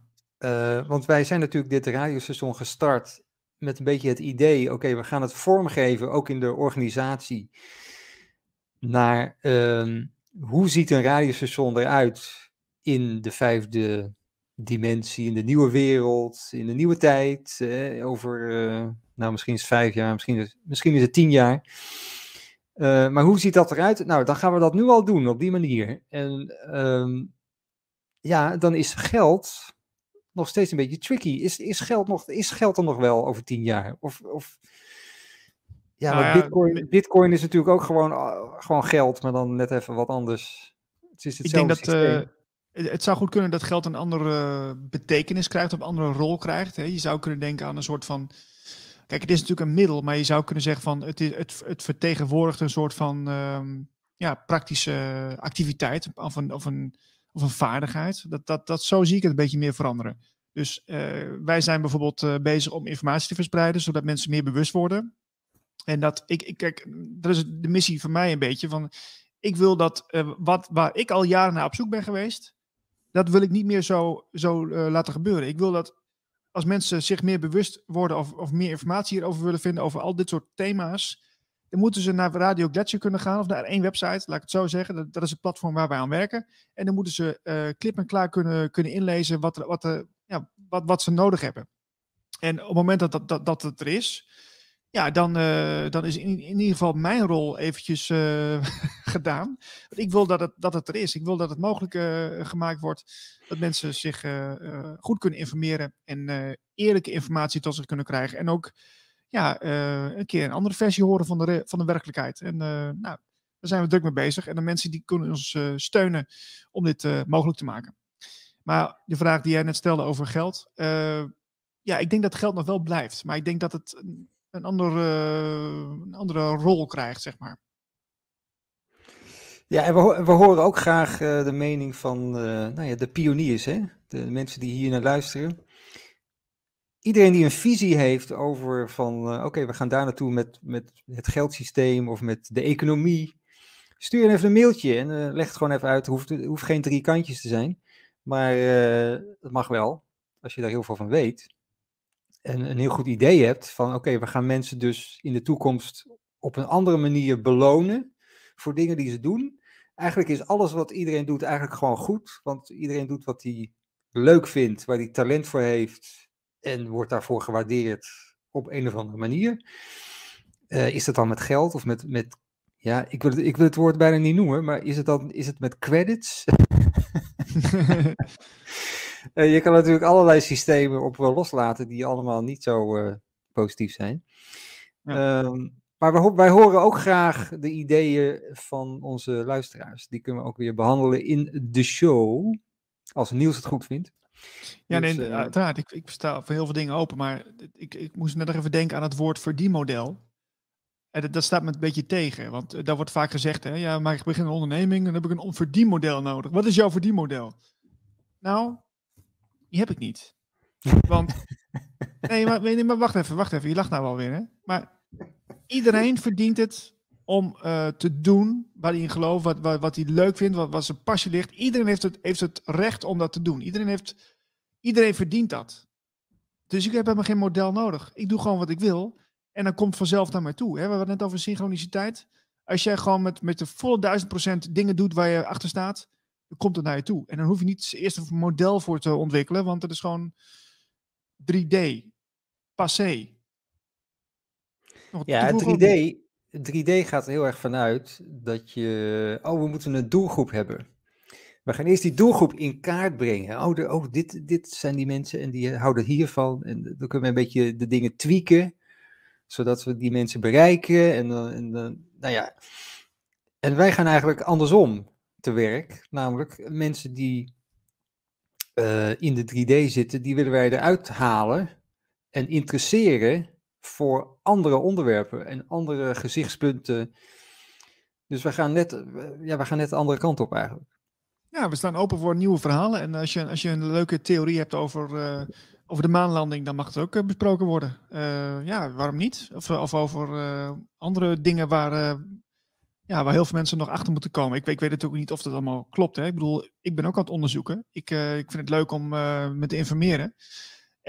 Want wij zijn natuurlijk dit radiostation gestart met een beetje het idee, oké, we gaan het vormgeven, ook in de organisatie, naar uh, hoe ziet een radiostation eruit in de vijfde dimensie, in de nieuwe wereld, in de nieuwe tijd, eh, over, uh, nou misschien is het vijf jaar, misschien is, misschien is het tien jaar. maar hoe ziet dat eruit? Nou, dan gaan we dat nu al doen op die manier. En um, ja, dan is geld nog steeds een beetje tricky. Is, is, geld, nog, is geld er nog wel over tien jaar? Of, of... Ja, nou ja, Bitcoin, Bitcoin is natuurlijk ook gewoon, ah, gewoon geld, maar dan net even wat anders. Het is ik denk dat uh, het zou goed kunnen dat geld een andere betekenis krijgt, of een andere rol krijgt. Hè? Je zou kunnen denken aan een soort van. Kijk, het is natuurlijk een middel, maar je zou kunnen zeggen van het, is, het, het vertegenwoordigt een soort van um, ja, praktische activiteit of een, of een of een vaardigheid. Dat, dat, dat, zo zie ik het een beetje meer veranderen. Dus uh, wij zijn bijvoorbeeld uh, bezig om informatie te verspreiden, zodat mensen meer bewust worden. En dat ik, ik kijk, dat is de missie van mij een beetje. Van, ik wil dat uh, wat, waar ik al jaren naar op zoek ben geweest, dat wil ik niet meer zo, zo laten gebeuren. Ik wil dat als mensen zich meer bewust worden of, of meer informatie hierover willen vinden, over al dit soort thema's, dan moeten ze naar Radio Gletscher kunnen gaan of naar één website, laat ik het zo zeggen. Dat, dat is het platform waar wij aan werken. En dan moeten ze uh, en klaar kunnen, kunnen inlezen wat, wat, uh, ja, wat, wat ze nodig hebben. En op het moment dat, dat, dat, dat het er is, ja, dan, uh, dan is in, in ieder geval mijn rol eventjes uh, [laughs] gedaan. Want ik wil dat het, dat het er is. Ik wil dat het mogelijk gemaakt wordt dat mensen zich goed kunnen informeren en eerlijke informatie tot zich kunnen krijgen. En ook ja, een keer een andere versie horen van de, van de werkelijkheid. En nou, daar zijn we druk mee bezig. En de mensen die kunnen ons steunen om dit mogelijk te maken. Maar de vraag die jij net stelde over geld. ja, ik denk dat geld nog wel blijft. Maar ik denk dat het een andere, een andere rol krijgt, zeg maar. Ja, en we, we horen ook graag de mening van nou ja, de pioniers, hè? de mensen die hier naar luisteren. Iedereen die een visie heeft over van, uh, oké, we gaan daar naartoe met, met het geldsysteem of met de economie. Stuur even een mailtje en leg het gewoon even uit. Het hoeft, hoeft geen drie kantjes te zijn, maar het mag wel, als je daar heel veel van weet een, een heel goed idee hebt van oké, we gaan mensen dus in de toekomst op een andere manier belonen voor dingen die ze doen. Eigenlijk is alles wat iedereen doet eigenlijk gewoon goed, want iedereen doet wat hij leuk vindt, waar hij talent voor heeft en wordt daarvoor gewaardeerd op een of andere manier. Uh, is dat dan met geld of met, met ja, ik wil, ik wil het woord bijna niet noemen, maar is het dan is het met credits? [laughs] Eh, je kan natuurlijk allerlei systemen op loslaten die allemaal niet zo uh, positief zijn. Ja. Um, maar wij, wij, horen ook graag de ideeën van onze luisteraars. Die kunnen we ook weer behandelen in de show. Als Niels het goed vindt. Ja, dus, nee, uh, uiteraard. Ik, ik sta voor heel veel dingen open. Maar ik, ik moest net even denken aan het woord verdienmodel. En dat, dat, staat me een beetje tegen. Want daar wordt vaak gezegd: hè, ja, maar ik begin een onderneming. Dan heb ik een verdienmodel nodig. Wat is jouw verdienmodel? Nou, die heb ik niet. Want, [laughs] nee maar, nee, maar wacht even, wacht even. Je lacht nou alweer, hè? Maar iedereen verdient het om uh, te doen waar hij in gelooft, wat, wat, wat hij leuk vindt, wat, wat zijn passie ligt. Iedereen heeft het, heeft het recht om dat te doen. Iedereen, heeft, iedereen verdient dat. Dus ik heb helemaal geen model nodig. Ik doe gewoon wat ik wil en dan komt vanzelf naar mij toe. Hè? We hadden het net over synchroniciteit. Als jij gewoon met, met de volle duizend procent dingen doet waar je achter staat, komt het naar je toe. En dan hoef je niet eerst een model voor te ontwikkelen, want het is gewoon 3D, passé. ja, 3D, 3D gaat er heel erg vanuit dat je, oh, we moeten een doelgroep hebben. We gaan eerst die doelgroep in kaart brengen. Oh, de, oh dit, dit zijn die mensen en die houden hiervan. En dan kunnen we een beetje de dingen tweaken, zodat we die mensen bereiken. En, en, nou ja. En wij gaan eigenlijk andersom te werk. Namelijk mensen die uh, in de 3D zitten, die willen wij eruit halen en interesseren voor andere onderwerpen en andere gezichtspunten. Dus we gaan net, ja, we gaan net de andere kant op eigenlijk. Ja, we staan open voor nieuwe verhalen. En als je, als je een leuke theorie hebt over, uh, over de maanlanding, dan mag het ook uh, besproken worden. Uh, ja, waarom niet? Of, of over andere dingen waar, ja, waar heel veel mensen nog achter moeten komen. Ik, ik weet natuurlijk niet of dat allemaal klopt. Hè? Ik bedoel, ik ben ook aan het onderzoeken. Ik, ik vind het leuk om me te informeren.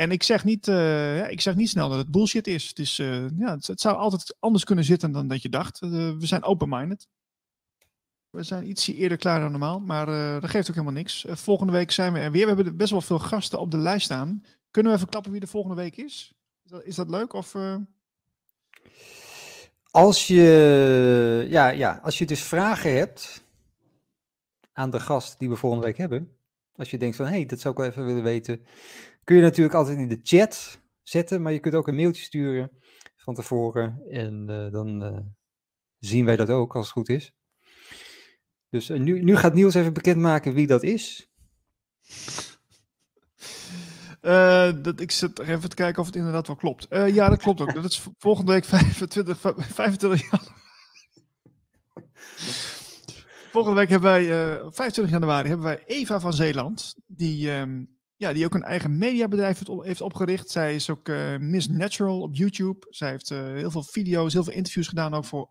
En ik zeg, niet, ja, ik zeg niet snel dat het bullshit is. Het, is, ja, het, zou altijd anders kunnen zitten dan dat je dacht. we zijn open-minded. We zijn ietsje eerder klaar dan normaal, maar dat geeft ook helemaal niks. volgende week zijn we er weer. We hebben best wel veel gasten op de lijst staan. Kunnen we even klappen wie de volgende week is? Is dat, is dat leuk? Of, als je, ja, ja, als je dus vragen hebt aan de gast die we volgende week hebben, als je denkt van, hé, hey, dat zou ik wel even willen weten, kun je natuurlijk altijd in de chat zetten, maar je kunt ook een mailtje sturen van tevoren en uh, dan uh, zien wij dat ook als het goed is. Dus uh, nu, nu gaat Niels even bekendmaken wie dat is. Dat, ik zit even te kijken of het inderdaad wel klopt. Ja, dat klopt ook. Dat is volgende week 25, 25 januari. Volgende week hebben wij, uh, eh, 25 januari, hebben wij Eva van Zeeland. Die, um, ja, die ook een eigen mediabedrijf heeft, op, heeft opgericht. Zij is ook Miss Natural op YouTube. Zij heeft heel veel video's, heel veel interviews gedaan ook voor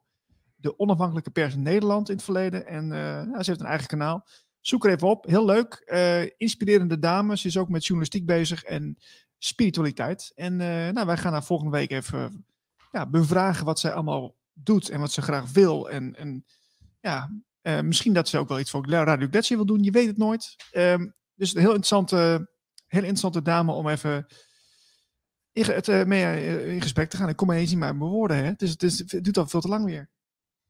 de onafhankelijke pers in Nederland in het verleden. En ja, ze heeft een eigen kanaal. Zoek er even op. Heel leuk. Uh, inspirerende dames. Is ook met journalistiek bezig en spiritualiteit. En uh, nou, wij gaan haar volgende week even ja, bevragen wat zij allemaal doet en wat ze graag wil. En, en ja, uh, misschien dat ze ook wel iets voor Radio Gletscher wil doen. Je weet het nooit. Um, dus een heel interessante, heel interessante dame om even in, het, eh, mee eh, in gesprek te gaan. Ik kom ineens niet meer uit mijn woorden, hè. Het, is, het, is, het duurt al veel te lang weer.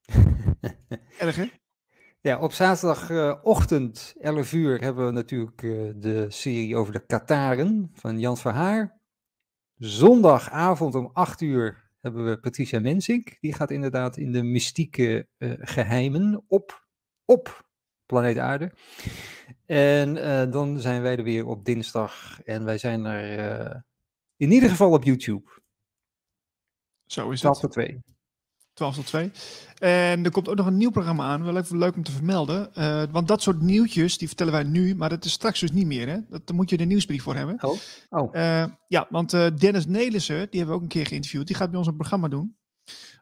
[laughs] Erg, hè? Ja, op zaterdagochtend 11 uur hebben we natuurlijk eh, de serie over de Kataren van Jan Verhaar. Zondagavond om 8 uur hebben we Patricia Mensink. Die gaat inderdaad in de mystieke eh, geheimen op, op planeet Aarde. En eh, dan zijn wij er weer op dinsdag. En wij zijn er eh, in ieder geval op YouTube. Zo is 12 het. tot 2. 12 tot 2. En er komt ook nog een nieuw programma aan. Wel even leuk om te vermelden. Eh, want dat soort nieuwtjes, die vertellen wij nu. Maar dat is straks dus niet meer, hè. Dat, daar moet je de nieuwsbrief voor hebben. Oh, oh. Ja, want Dennis Nelissen, die hebben we ook een keer geïnterviewd. Die gaat bij ons een programma doen.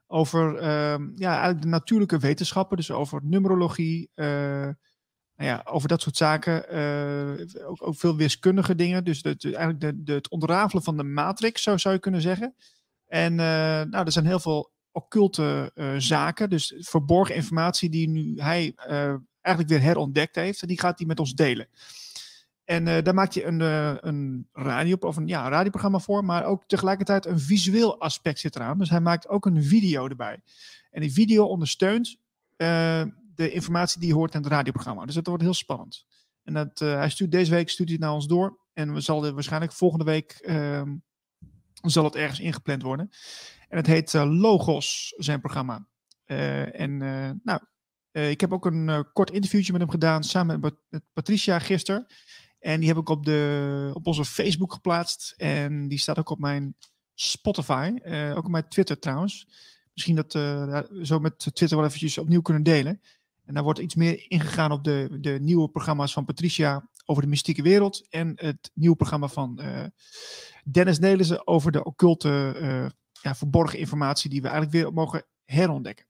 Over ehm, ja, eigenlijk de natuurlijke wetenschappen. Dus over numerologie. eh, nou ja, over dat soort zaken. eh, ook, ook veel wiskundige dingen. Dus eigenlijk de, het ontrafelen van de matrix, zo zou je kunnen zeggen. En eh, nou, er zijn heel veel occulte zaken. Dus verborgen informatie die nu hij eigenlijk weer herontdekt heeft. En die gaat hij met ons delen. En eh, daar maakt hij een, eh, een, radio, of een, ja, radioprogramma voor, maar ook tegelijkertijd een visueel aspect zit eraan. Dus hij maakt ook een video erbij. En die video ondersteunt eh, de informatie die je hoort in het radioprogramma. Dus dat wordt heel spannend. En dat, hij stuurt deze week stuurt hij naar ons door. En we zullen waarschijnlijk volgende week ehm, zal het ergens ingepland worden. En het heet Logos, zijn programma. En nou, ik heb ook een kort interviewtje met hem gedaan samen met Patricia gisteren. En die heb ik op, de, op onze Facebook geplaatst. En die staat ook op mijn Spotify. eh, ook op mijn Twitter trouwens. Misschien dat eh, we zo met Twitter wel eventjes opnieuw kunnen delen. En daar wordt iets meer ingegaan op de, de nieuwe programma's van Patricia over de mystieke wereld. En het nieuwe programma van eh, Dennis Nelissen over de occulte eh, ja, verborgen informatie die we eigenlijk weer mogen herontdekken.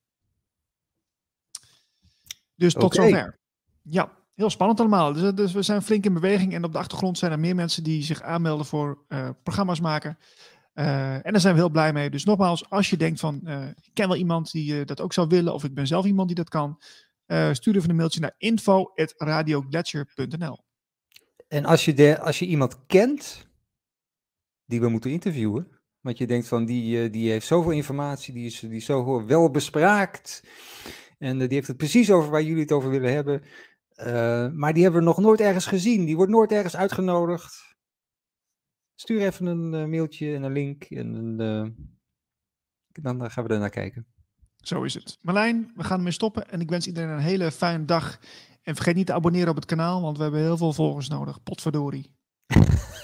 Dus tot Oké. zover. Ja, heel spannend allemaal. Dus, dus we zijn flink in beweging. En op de achtergrond zijn er meer mensen die zich aanmelden voor eh, programma's maken. Eh, en daar zijn we heel blij mee. Dus nogmaals, als je denkt van, eh, ik ken wel iemand die eh, dat ook zou willen, of ik ben zelf iemand die dat kan, eh, stuur even een mailtje naar info.radioglacier.nl. En als je, de, als je iemand kent die we moeten interviewen, want je denkt van die, eh, die heeft zoveel informatie, die is, die is zo wel bespraakt en eh, die heeft het precies over waar jullie het over willen hebben, eh, maar die hebben we nog nooit ergens gezien, die wordt nooit ergens uitgenodigd. Stuur even een eh, mailtje en een link en een, eh, dan gaan we er naar kijken. Zo is het. Marlijn, we gaan ermee stoppen. En ik wens iedereen een hele fijne dag. En vergeet niet te abonneren op het kanaal, want we hebben heel veel volgers nodig. Potverdorie. [laughs]